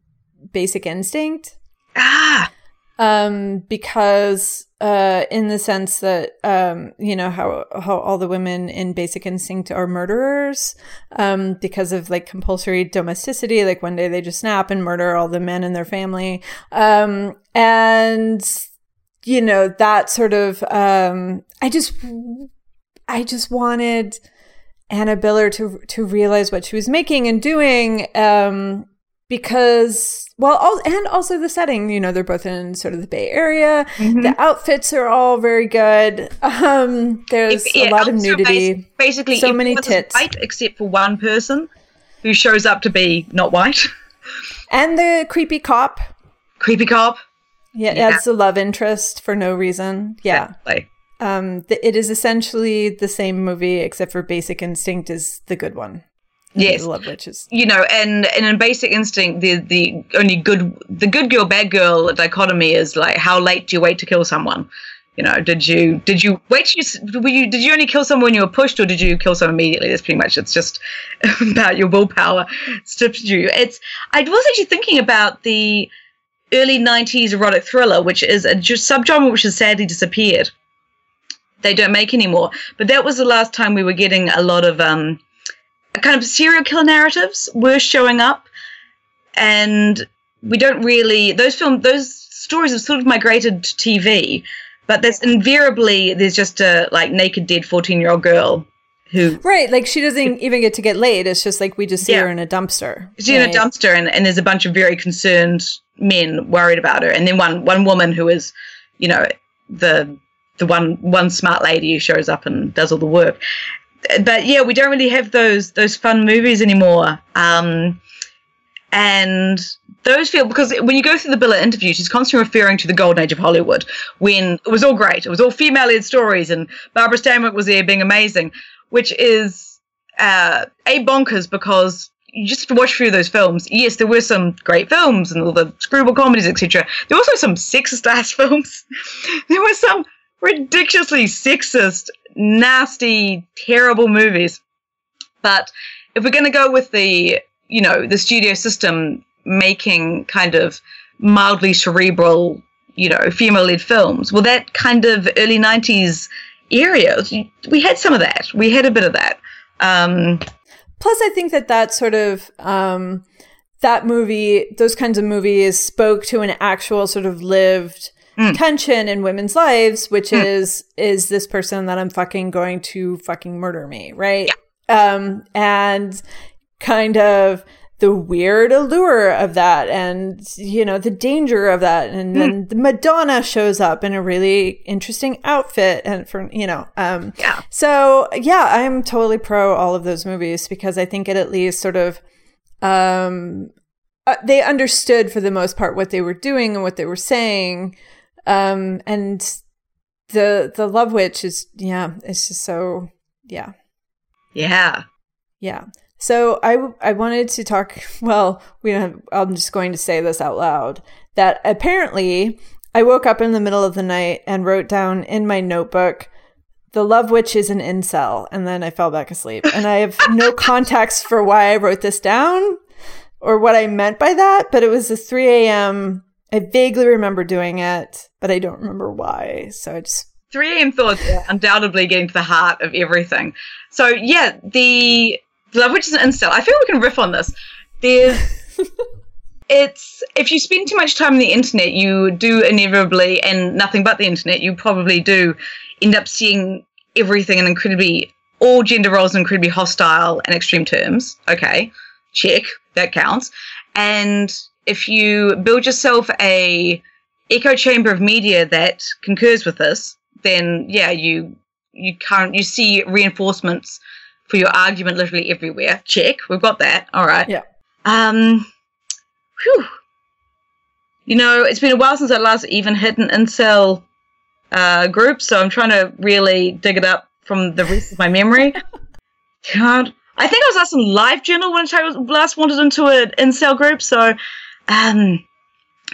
Basic Instinct, ah, um, because uh, in the sense that um, you know how how all the women in Basic Instinct are murderers um, because of like compulsory domesticity. Like one day they just snap and murder all the men in their family, um, and you know that sort of. Um, I just I just wanted Anna Biller to to realize what she was making and doing. Um, because well all, and also the setting you know they're both in sort of the bay area Mm-hmm. the outfits are all very good um there's If- a lot of nudity bas- basically, so many tits. white except for one person who shows up to be not white. and the creepy cop Creepy cop. yeah, Yeah. adds the love interest for no reason yeah Exactly. Um th- it is essentially the same movie except for basic instinct is the good one Yes. love witches you know, and, and in Basic Instinct, the the only good the good girl bad girl dichotomy is like how late do you wait to kill someone? You know, did you did you wait? You s- were you did you only kill someone when you were pushed, or did you kill someone immediately? That's pretty much it's just <laughs> about your willpower stripped you. It's I was actually thinking about the early '90s erotic thriller, which is a subgenre which has sadly disappeared. They don't make anymore, but that was the last time we were getting a lot of um kind of serial killer narratives were showing up. And we don't really those film those stories have sort of migrated to tv but there's invariably there's just a like naked dead 14 year old girl who right like she doesn't even get to get laid. It's just like we just see Yeah. her in a dumpster. Is in a dumpster and, and there's a bunch of very concerned men worried about her. And then one one woman who is you know the the one one smart lady who shows up and does all the work but yeah, we don't really have those those fun movies anymore. Um, and those feel because when you go through the Biller interview, she's constantly referring to the golden age of Hollywood when it was all great. It was all female-led stories, and Barbara Stanwyck was there being amazing, which is uh, a bonkers because you just have to watch through those films. Yes, there were some great films and all the screwball comedies, etc. There were also some sexist ass <laughs> films. there were some ridiculously sexist, nasty, terrible movies. But if we're going to go with the, you know, the studio system making kind of mildly cerebral, you know, female-led films, well, that kind of early '90s area, we had some of that. We had a bit of that. Um, Plus, I think that that sort of um, that movie, those kinds of movies, spoke to an actual sort of lived Mm. tension in women's lives, which is is this person that I'm fucking going to fucking murder me, right? Um, and kind of the weird allure of that and you know the danger of that and then the madonna shows up in a really interesting outfit and for you know um Yeah. so yeah i'm totally pro all of those movies because i think it at least sort of um uh, they understood for the most part what they were doing and what they were saying um and the the love witch is yeah it's just so yeah yeah. yeah. So I I wanted to talk. <laughs> Well, we don't. Have, I'm just going to say this out loud. That apparently I woke up in the middle of the night and wrote down in my notebook, "The Love Witch is an incel," and then I fell back asleep. And I have no <laughs> context for why I wrote this down or what I meant by that. But it was a 3 a.m. I vaguely remember doing it, but I don't remember why. So I just 3 a.m. thoughts are undoubtedly getting to the heart of everything. So yeah, the Love which is an incel. I feel we can riff on this. There's <laughs> it's if you spend too much time on the internet, you do inevitably, and nothing but the internet, you probably do end up seeing everything in incredibly all gender roles in incredibly hostile and extreme terms. Okay, check that counts. And if you build yourself a echo chamber of media that concurs with this, then yeah, you you can't you see reinforcements for your argument literally everywhere. Check, we've got that. All right. Yeah. Um. Whew. You know, it's been a while since I last even hit an incel uh, group, so I'm trying to really dig it up from the rest of my memory. <laughs> God, I think I was last on Live Journal when I was last wandered into an incel group. So, um,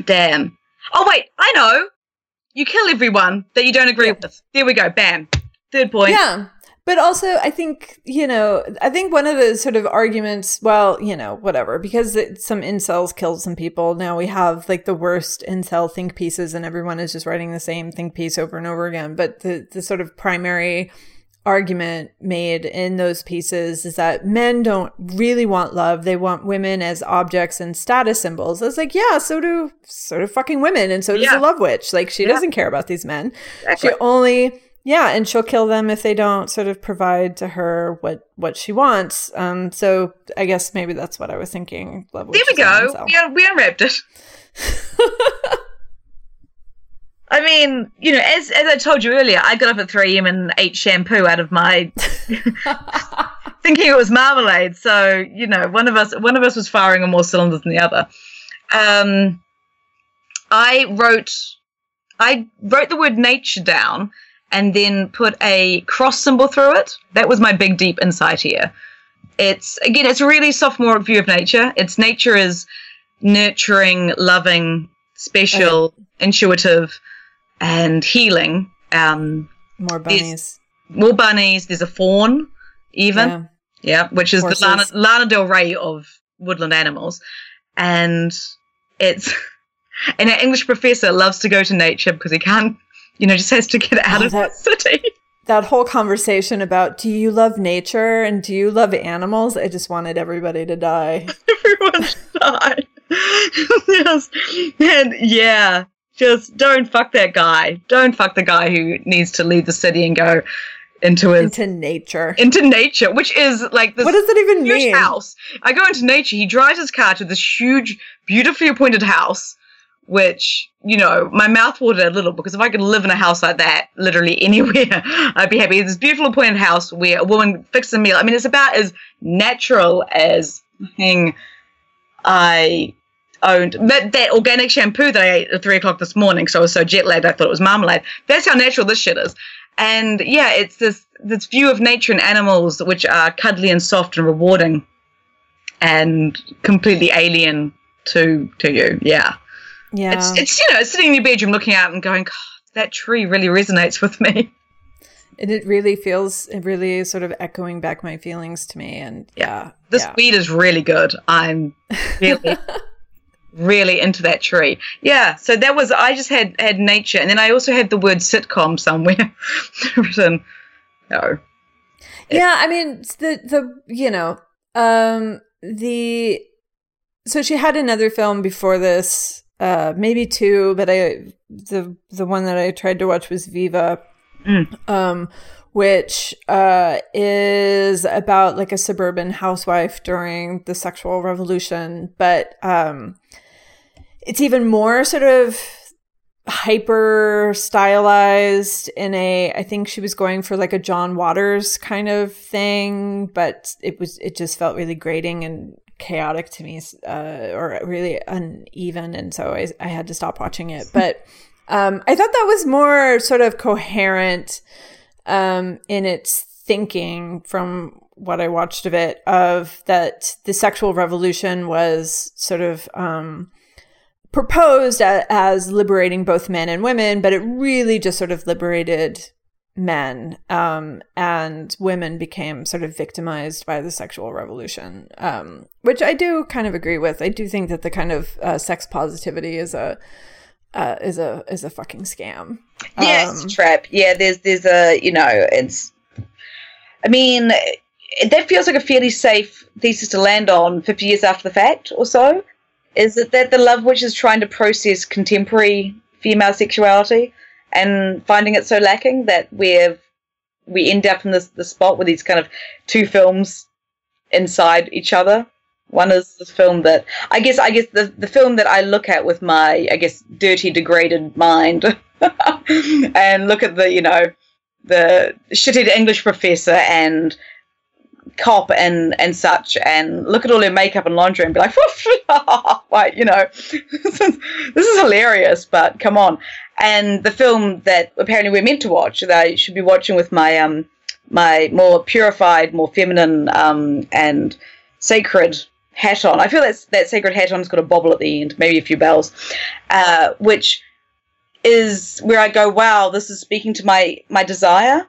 damn. Oh wait, I know. You kill everyone that you don't agree Yeah. with. There we go. Bam. Third point. Yeah. But also, I think, you know, I think one of the sort of arguments, well, you know, whatever, because it, some incels killed some people. Now we have like the worst incel think pieces and everyone is just writing the same think piece over and over again. But the, the sort of primary argument made in those pieces is that men don't really want love. They want women as objects and status symbols. It's like, yeah, so do, so do fucking women. And so does Yeah. the love witch. Like she Yeah. doesn't care about these men. Exactly. She only yeah, and she'll kill them if they don't sort of provide to her what what she wants. Um, so I guess maybe that's what I was thinking. Love There we go. incel. We, un- we unwrapped it. <laughs> I mean, you know, as as I told you earlier, I got up at 3 a.m. and ate shampoo out of my <laughs> thinking it was marmalade. So, you know, one of us one of us was firing on more cylinders than the other. Um I wrote I wrote the word nature down and then put a cross symbol through it. That was my big deep insight here. It's again, it's a really sophomore view of nature. It's nature is nurturing, loving, special, intuitive, and healing. Um, More bunnies. more bunnies. There's a fawn, even. Yeah. Yeah, which is Horses. the Lana, Lana Del Rey of woodland animals. And it's <laughs> and our English professor loves to go to nature because he can't, you know, just has to get out Oh, of that- the city. <laughs> That whole conversation about do you love nature and do you love animals? I just wanted everybody to die. <laughs> Everyone should die. yes. And yeah, just don't fuck that guy. Don't fuck the guy who needs to leave the city and go into his Into nature. into nature, which is like this What does that even huge mean? house. I go into nature. He drives his car to this huge, beautifully appointed house which you know my mouth watered a little because if I could live in a house like that, literally anywhere, <laughs> I'd be happy. This beautiful appointed house where a woman fixes a meal. I mean, it's about as natural as thing I owned. That that organic shampoo that I ate at three o'clock this morning, so I was so jet lagged I thought it was marmalade. That's how natural this shit is. And yeah, it's this this view of nature and animals which are cuddly and soft and rewarding, and completely alien to to you. Yeah. Yeah. It's, it's you know sitting in your bedroom looking out and going, God, that tree really resonates with me. <laughs> And it really feels, it really is sort of echoing back my feelings to me. And yeah, This yeah. weed is really good. I'm <laughs> really, really into that tree. Yeah. So that was I just had had nature, and then I also had the word sitcom somewhere <laughs> written. No. yeah, I mean the the you know um the so she had another film before this, uh maybe two, but I the the one that I tried to watch was Viva, Mm. um, which uh is about like a suburban housewife during the sexual revolution, but um it's even more sort of hyper stylized in a I think she was going for like a John Waters kind of thing, but it was it just felt really grating and chaotic to me uh, or really uneven and so I, I had to stop watching it. <laughs> But um, I thought that was more sort of coherent um, in its thinking from what I watched of it of that the sexual revolution was sort of um, proposed a, as liberating both men and women, but it really just sort of liberated men, um, and women became sort of victimized by the sexual revolution, um, which I do kind of agree with. I do think that the kind of uh, sex positivity is a uh, is a is a fucking scam. Yeah, Um, it's a trap. Yeah, there's there's a you know it's. I mean, that feels like a fairly safe thesis to land on 50 years after the fact or so. Is it that the love witch is trying to process contemporary female sexuality and finding it so lacking that we've we end up in this the spot with these kind of two films inside each other. One is the film that I guess I guess the the film that I look at with my I guess dirty degraded mind <laughs> and look at the you know the shitted English professor and cop and and such and look at all her makeup and laundry and be like <laughs> like you know this is, hilarious but come on. And the film that apparently we're meant to watch that I should be watching with my um my more purified more feminine um and sacred hat on. I feel that's that sacred hat on's got a bobble at the end maybe a few bells uh which is where I go wow this is speaking to my my desire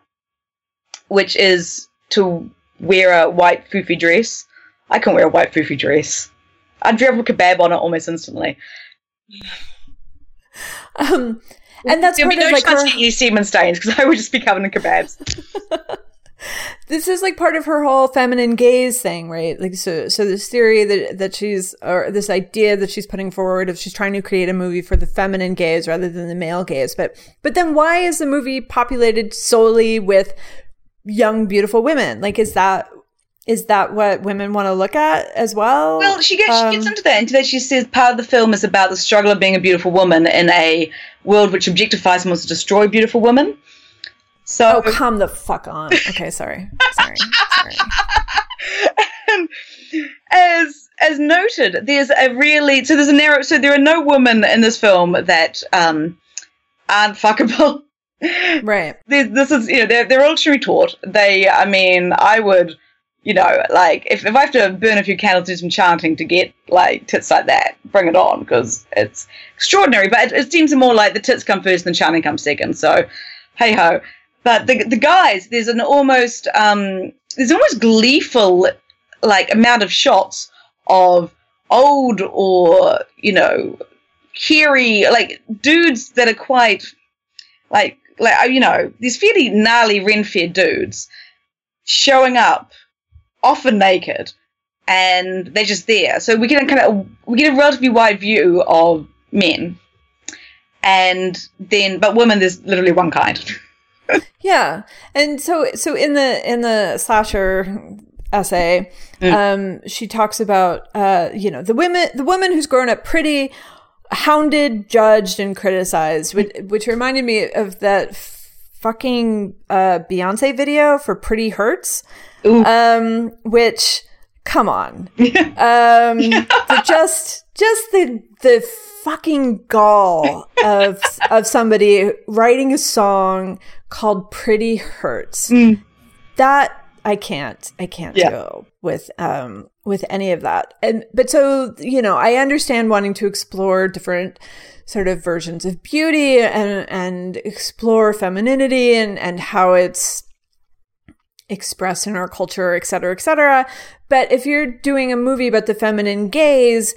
which is to wear a white foofy dress. I can wear a white foofy dress. I'd drop a kebab on it almost instantly. Um, and that's There'd part be of no like chance her, any semen stains because <laughs> I would just be covered in kebabs. <laughs> this is like part of her whole feminine gaze thing, right? Like so so this theory that that she's or this idea that she's putting forward of she's trying to create a movie for the feminine gaze rather than the male gaze. But but then why is the movie populated solely with young beautiful women? Like is that is that what women want to look at as well? Well, she gets she gets Um, into that. Into that, she says part of the film is about the struggle of being a beautiful woman in a world which objectifies and wants to destroy beautiful women. So Oh, come the fuck on. Okay, sorry. Sorry. sorry. <laughs> as as noted, there's a really so there's a narrow so there are no women in this film that um aren't fuckable. Right. <laughs> There's, this is you know they're they're all taught. They I mean I would you know like if, if I have to burn a few candles do some chanting to get like tits like that, bring it on because it's extraordinary. But it, it seems more like the tits come first and chanting comes second. So hey ho. But the the guys, there's an almost um there's almost gleeful like amount of shots of old or you know hairy like dudes that are quite like like you know these fairly gnarly ren-fed dudes showing up often naked and they're just there. So we get a kind of we get a relatively wide view of men. And then but women there's literally one kind. <laughs> Yeah, and so so in the in the slasher essay, Mm. um, she talks about uh, you know the women the woman who's grown up pretty hounded, judged, and criticized, which, which reminded me of that fucking uh, Beyonce video for Pretty Hurts, um, which come on, <laughs> um, the, just just the the fucking gall of of somebody writing a song called Pretty Hurts. Mm. That I can't I can't Yeah. go with um with any of that. And but so you know, I understand wanting to explore different sort of versions of beauty and and explore femininity and and how it's expressed in our culture, et cetera, et cetera. But if you're doing a movie about the feminine gaze,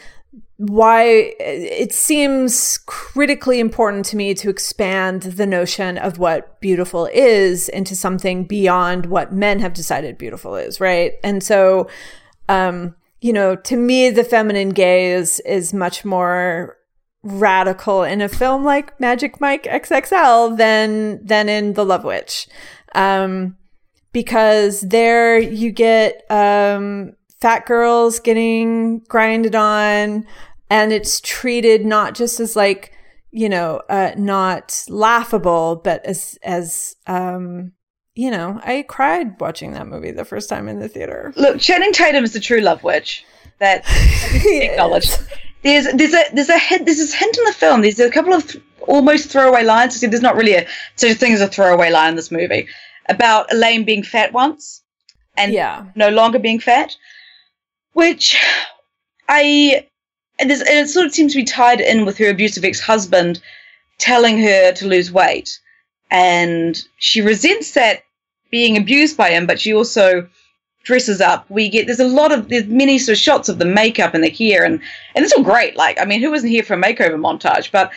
why it seems critically important to me to expand the notion of what beautiful is into something beyond what men have decided beautiful is, right? And so, um, you know, to me, the feminine gaze is much more radical in a film like Magic Mike XXL than than in The Love Witch. Um, because there you get um, fat girls getting grinded on, and it's treated not just as like you know uh, not laughable, but as as um, you know. I cried watching that movie the first time in the theater. Look, Channing Tatum is the true love witch. That <laughs> acknowledged. There's there's a there's a hint there's this hint in the film. There's a couple of th- almost throwaway lines. See, there's not really a such a thing as a throwaway line in this movie about Elaine being fat once and Yeah. no longer being fat, which I and, and it sort of seems to be tied in with her abusive ex-husband telling her to lose weight, and she resents that being abused by him, but she also dresses up. We get there's a lot of there's many sort of shots of the makeup and the hair, and and it's all great. Like I mean, who wasn't here for a makeover montage? But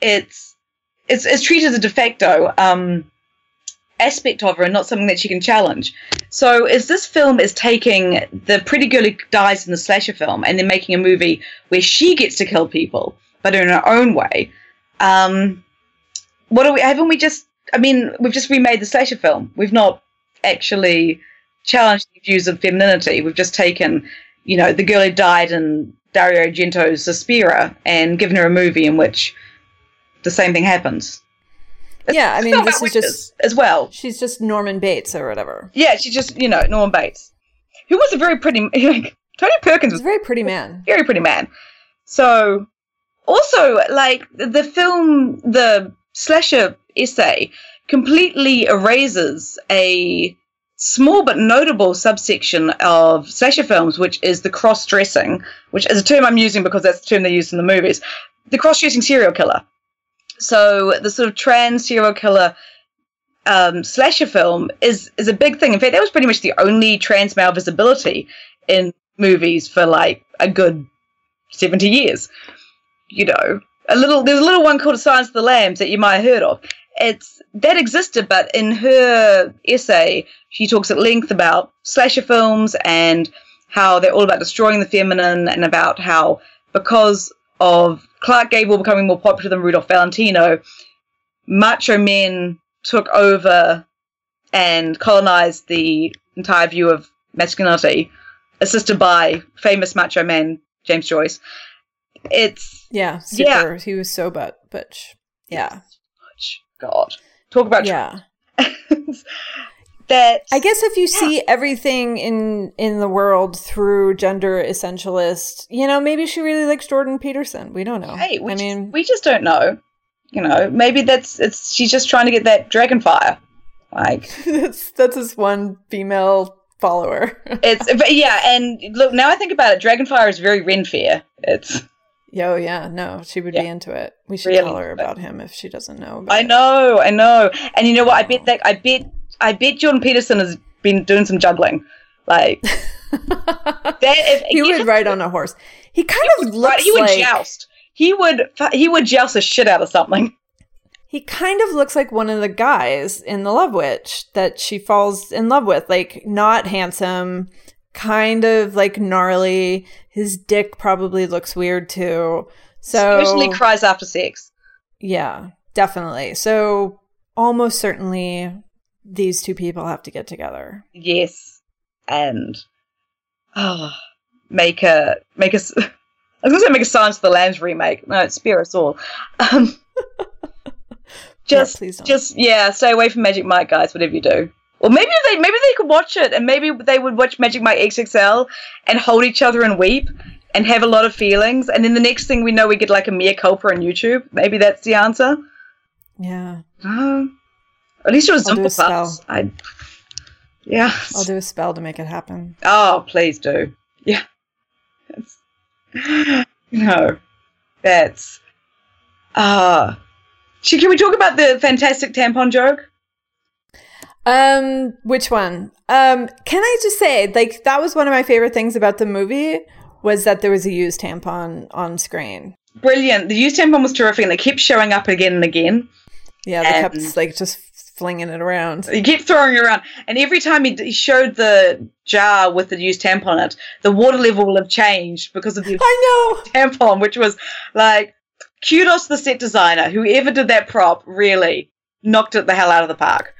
it's it's it's treated as a de facto. Um, aspect of her and not something that she can challenge. So, as this film is taking the pretty girl who dies in the slasher film and then making a movie where she gets to kill people, but in her own way, um, what are we? Haven't we just? I mean, we've just remade the slasher film. We've not actually challenged the views of femininity. We've just taken, you know, the girl who died in Dario Argento's Suspiria and given her a movie in which the same thing happens. Yeah, I mean, this is just as well. she's just Norman Bates or whatever. Yeah, she's just, you know, Norman Bates, who was a very pretty, <laughs> like, Tony Perkins was a very pretty man. very pretty man. So, also, like, the film, the slasher essay completely erases a small but notable subsection of slasher films, which is the cross dressing, which is a term I'm using because that's the term they use in the movies. The cross dressing serial killer. So, the sort of trans serial killer um, slasher film is is a big thing. In fact, that was pretty much the only trans male visibility in movies for like a good seventy years. You know, a little there's a little one called Silence of the Lambs that you might have heard of. It's that existed, but in her essay, she talks at length about slasher films and how they're all about destroying the feminine, and about how because of Clark Gable becoming more popular than Rudolph Valentino, macho men took over and colonized the entire view of masculinity, assisted by famous macho man James Joyce. It's Yeah, Yeah. He was so but butch. Yeah, God, talk about yeah. <laughs> that. I guess if you see everything in in the world through gender essentialist, you know, maybe she really likes Jordan Peterson. We don't know. Hey, we I just, mean, we just don't know. You know, maybe that's it's. She's just trying to get that dragon fire. Like <laughs> that's that's his one female follower. <laughs> it's, but yeah. And look, now I think about it, Dragonfire is very Ren fair. It's. Yo, yeah, no, she would be into it. We should Really tell her into it. about him if she doesn't know. About I it. know, I know. And you know what? I bet that I bet I bet Jordan Peterson has been doing some juggling. Like <laughs> that. If he would ride on a horse. He kind of looks Right, he would like joust. He would he would joust the shit out of something. <laughs> he kind of looks like one of the guys in the Love Witch that she falls in love with. Like not handsome, kind of like gnarly. His dick probably looks weird too. So Usually cries after sex. yeah, definitely. So almost certainly these two people have to get together. Yes, and oh, make a make us <laughs> I was going to say make a Silence of the Lambs remake. No, spare us all. <laughs> Um, <laughs> just, please don't. just yeah, stay away from Magic Mike, guys. Whatever you do. Or maybe they maybe they could watch it, and maybe they would watch Magic Mike XXL and hold each other and weep and have a lot of feelings, and then the next thing we know, we get like a mea culpa on YouTube. Maybe that's the answer. Yeah. Uh, at least it was I'll do a Zimple Puffs. spell. I, yeah. I'll do a spell to make it happen. Oh, please do. Yeah. That's, <gasps> no. That's. Uh, can we talk about the fantastic tampon joke? Um, which one? Um, can I just say, like, that was one of my favorite things about the movie was that there was a used tampon on screen. Brilliant. The used tampon was terrific, and they kept showing up again and again. Yeah, they kept like just flinging it around. He kept throwing it around, and every time he, he showed the jar with the used tampon in it, the water level will have changed because of the <laughs> I know. tampon, which was like kudos to the set designer. Whoever did that prop really knocked it the hell out of the park.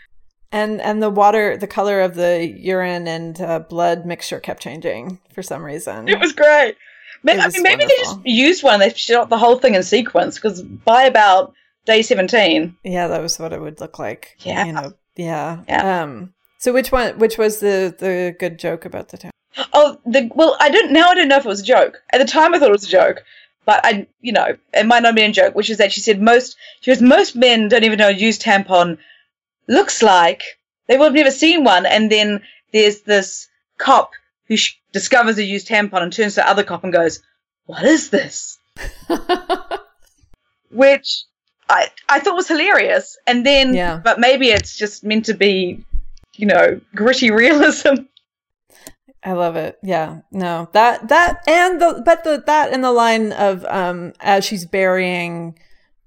And and the water, the color of the urine and uh, blood mixture kept changing for some reason. It was great. Ma- It I mean, maybe they just used one. They shot the whole thing in sequence because by about day seventeen, Yeah, that was what it would look like. Yeah. You know, yeah. Yeah. Um so which one which was the the good joke about the town? oh, the well, I don't now. I don't know if it was a joke. At the time, I thought it was a joke, but I, you know, it might not be a joke. Which is that she said most. She goes, most men don't even know use tampon looks like. They will have never seen one, and then there's this cop who sh- discovers a used tampon and turns to the other cop and goes, "What is this?" <laughs> which I I thought was hilarious. And then, Yeah. but maybe it's just meant to be, you know, gritty realism. I love it. Yeah. No. That that and the but the that and the line of um as she's burying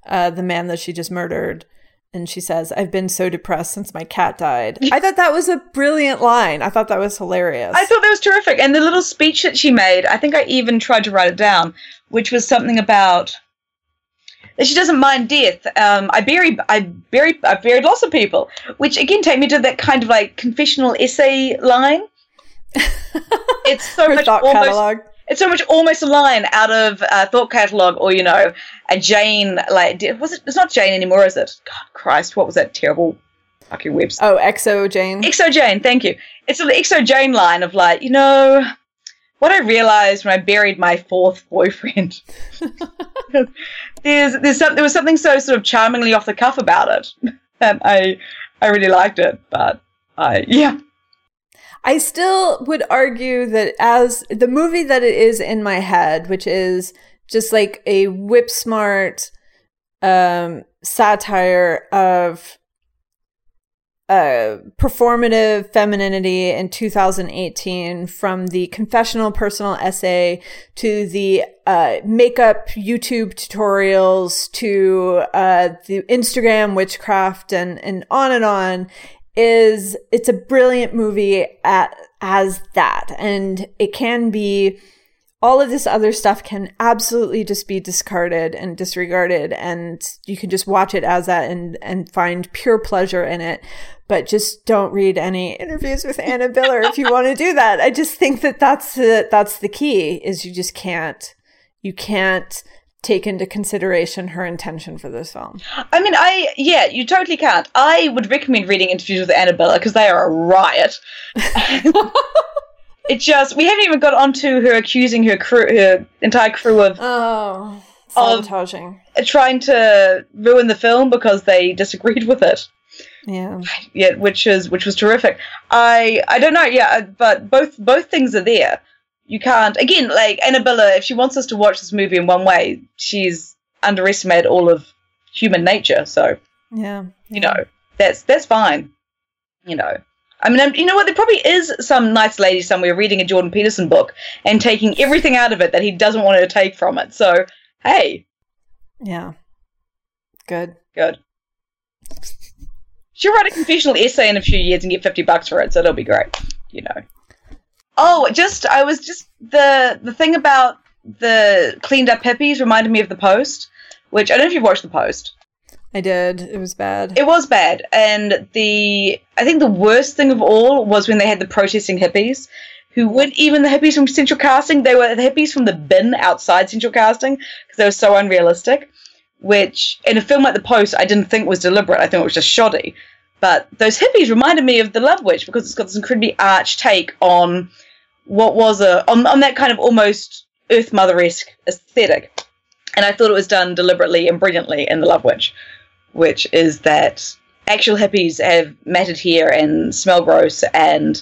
uh the man that she just murdered and she says, I've been so depressed since my cat died. <laughs> I thought that was a brilliant line. I thought that was hilarious. I thought that was terrific. And the little speech that she made, I think I even tried to write it down, which was something about that she doesn't mind death. Um, I bury, I bury, I buried lots of people, which again take me to that kind of like confessional essay line. <laughs> it's so much thought almost, catalog. It's so much almost a line out of uh, thought catalog, or you know, a Jane like was it? It's not Jane anymore, is it? God Christ, what was that terrible fucking website? Oh, xoJane. Exo Jane, thank you. It's an xoJane line of like, you know, what I realized when I buried my fourth boyfriend. <laughs> there's there's some, there was something so sort of charmingly off the cuff about it, <laughs> and I I really liked it. But I yeah, I still would argue that as the movie that it is in my head, which is just like a whip smart um, satire of uh, performative femininity in 2018 from the confessional personal essay to the uh, makeup YouTube tutorials to uh, the Instagram witchcraft and, and on and on is it's a brilliant movie at as that. And it can be all of this other stuff can absolutely just be discarded and disregarded. And you can just watch it as that and and find pure pleasure in it. But just don't read any interviews with Anna Biller if you want to do that. I just think that that's the that's the key is you just can't you can't take into consideration her intention for this film I mean I yeah, you totally can't. I would recommend reading interviews with Anna Biller because they are a riot. <laughs> it just we haven't even got onto her accusing her crew, her entire crew of oh Of- sabotaging trying to ruin the film because they disagreed with it. yeah yeah, which is which was terrific. I I don't know, yeah, but both both things are there. You can't again like Anna Biller. If she wants us to watch this movie in one way, she's underestimated all of human nature. So yeah you know that's that's fine. You know, I mean, um, you know what? There probably is some nice lady somewhere reading a Jordan Peterson book and taking everything out of it that he doesn't want her to take from it. So hey, yeah good good. She'll write a confessional essay in a few years and get 50 bucks for it, so it'll be great, you know. Oh, just, I was just, the the thing about the cleaned up hippies reminded me of The Post, which I don't know if you've watched The Post. I did. It was bad. It was bad, and the, I think the worst thing of all was when they had the protesting hippies, who weren't even the hippies from Central Casting. They were the hippies from the bin outside Central Casting because they were so unrealistic. Which, in a film like The Post, I didn't think was deliberate. I think it was just shoddy. But those hippies reminded me of The Love Witch because it's got this incredibly arch take on what was a on, on that kind of almost Earth Mother esque aesthetic. And I thought it was done deliberately and brilliantly in The Love Witch, which is that actual hippies have matted hair and smell gross and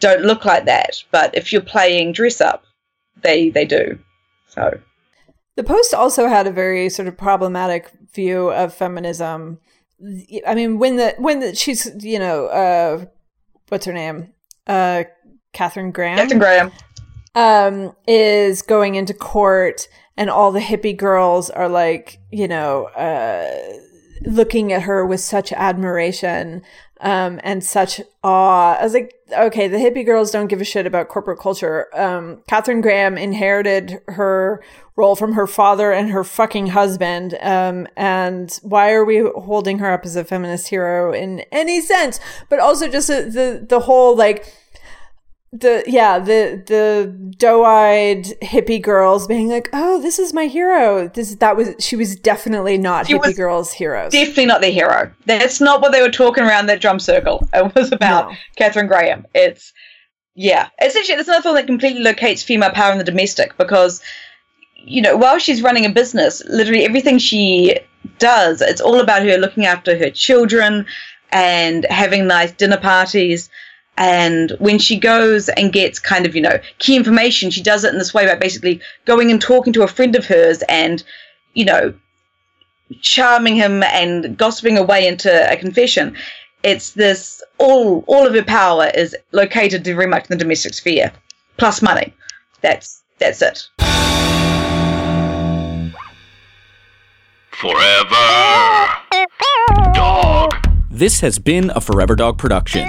don't look like that. But if you're playing dress up, they they do. So the Post also had a very sort of problematic view of feminism. I mean, when the when the she's you know uh, what's her name, uh, Katharine Graham. Katharine Graham um, is going into court, and all the hippie girls are like, you know, uh, looking at her with such admiration um, and such awe. I was like, okay, the hippie girls don't give a shit about corporate culture. Um, Katharine Graham inherited her role from her father and her fucking husband. Um, and why are we holding her up as a feminist hero in any sense? But also just the, the whole like, the yeah the the doe-eyed hippie girls being like oh this is my hero. This that was she was definitely not she hippie girls heroes. definitely not their hero. That's not what they were talking around that drum circle. It was about no. katharine graham. It's yeah. Essentially it's another film that completely locates female power in the domestic because you know while she's running a business literally everything she does it's all about her looking after her children and having nice dinner parties and when she goes and gets kind of, you know, key information, she does it in this way by basically going and talking to a friend of hers and, you know, charming him and gossiping away into a confession. It's this all all of her power is located very much in the domestic sphere, plus money. That's that's it. Forever Dog. This has been a Forever Dog production.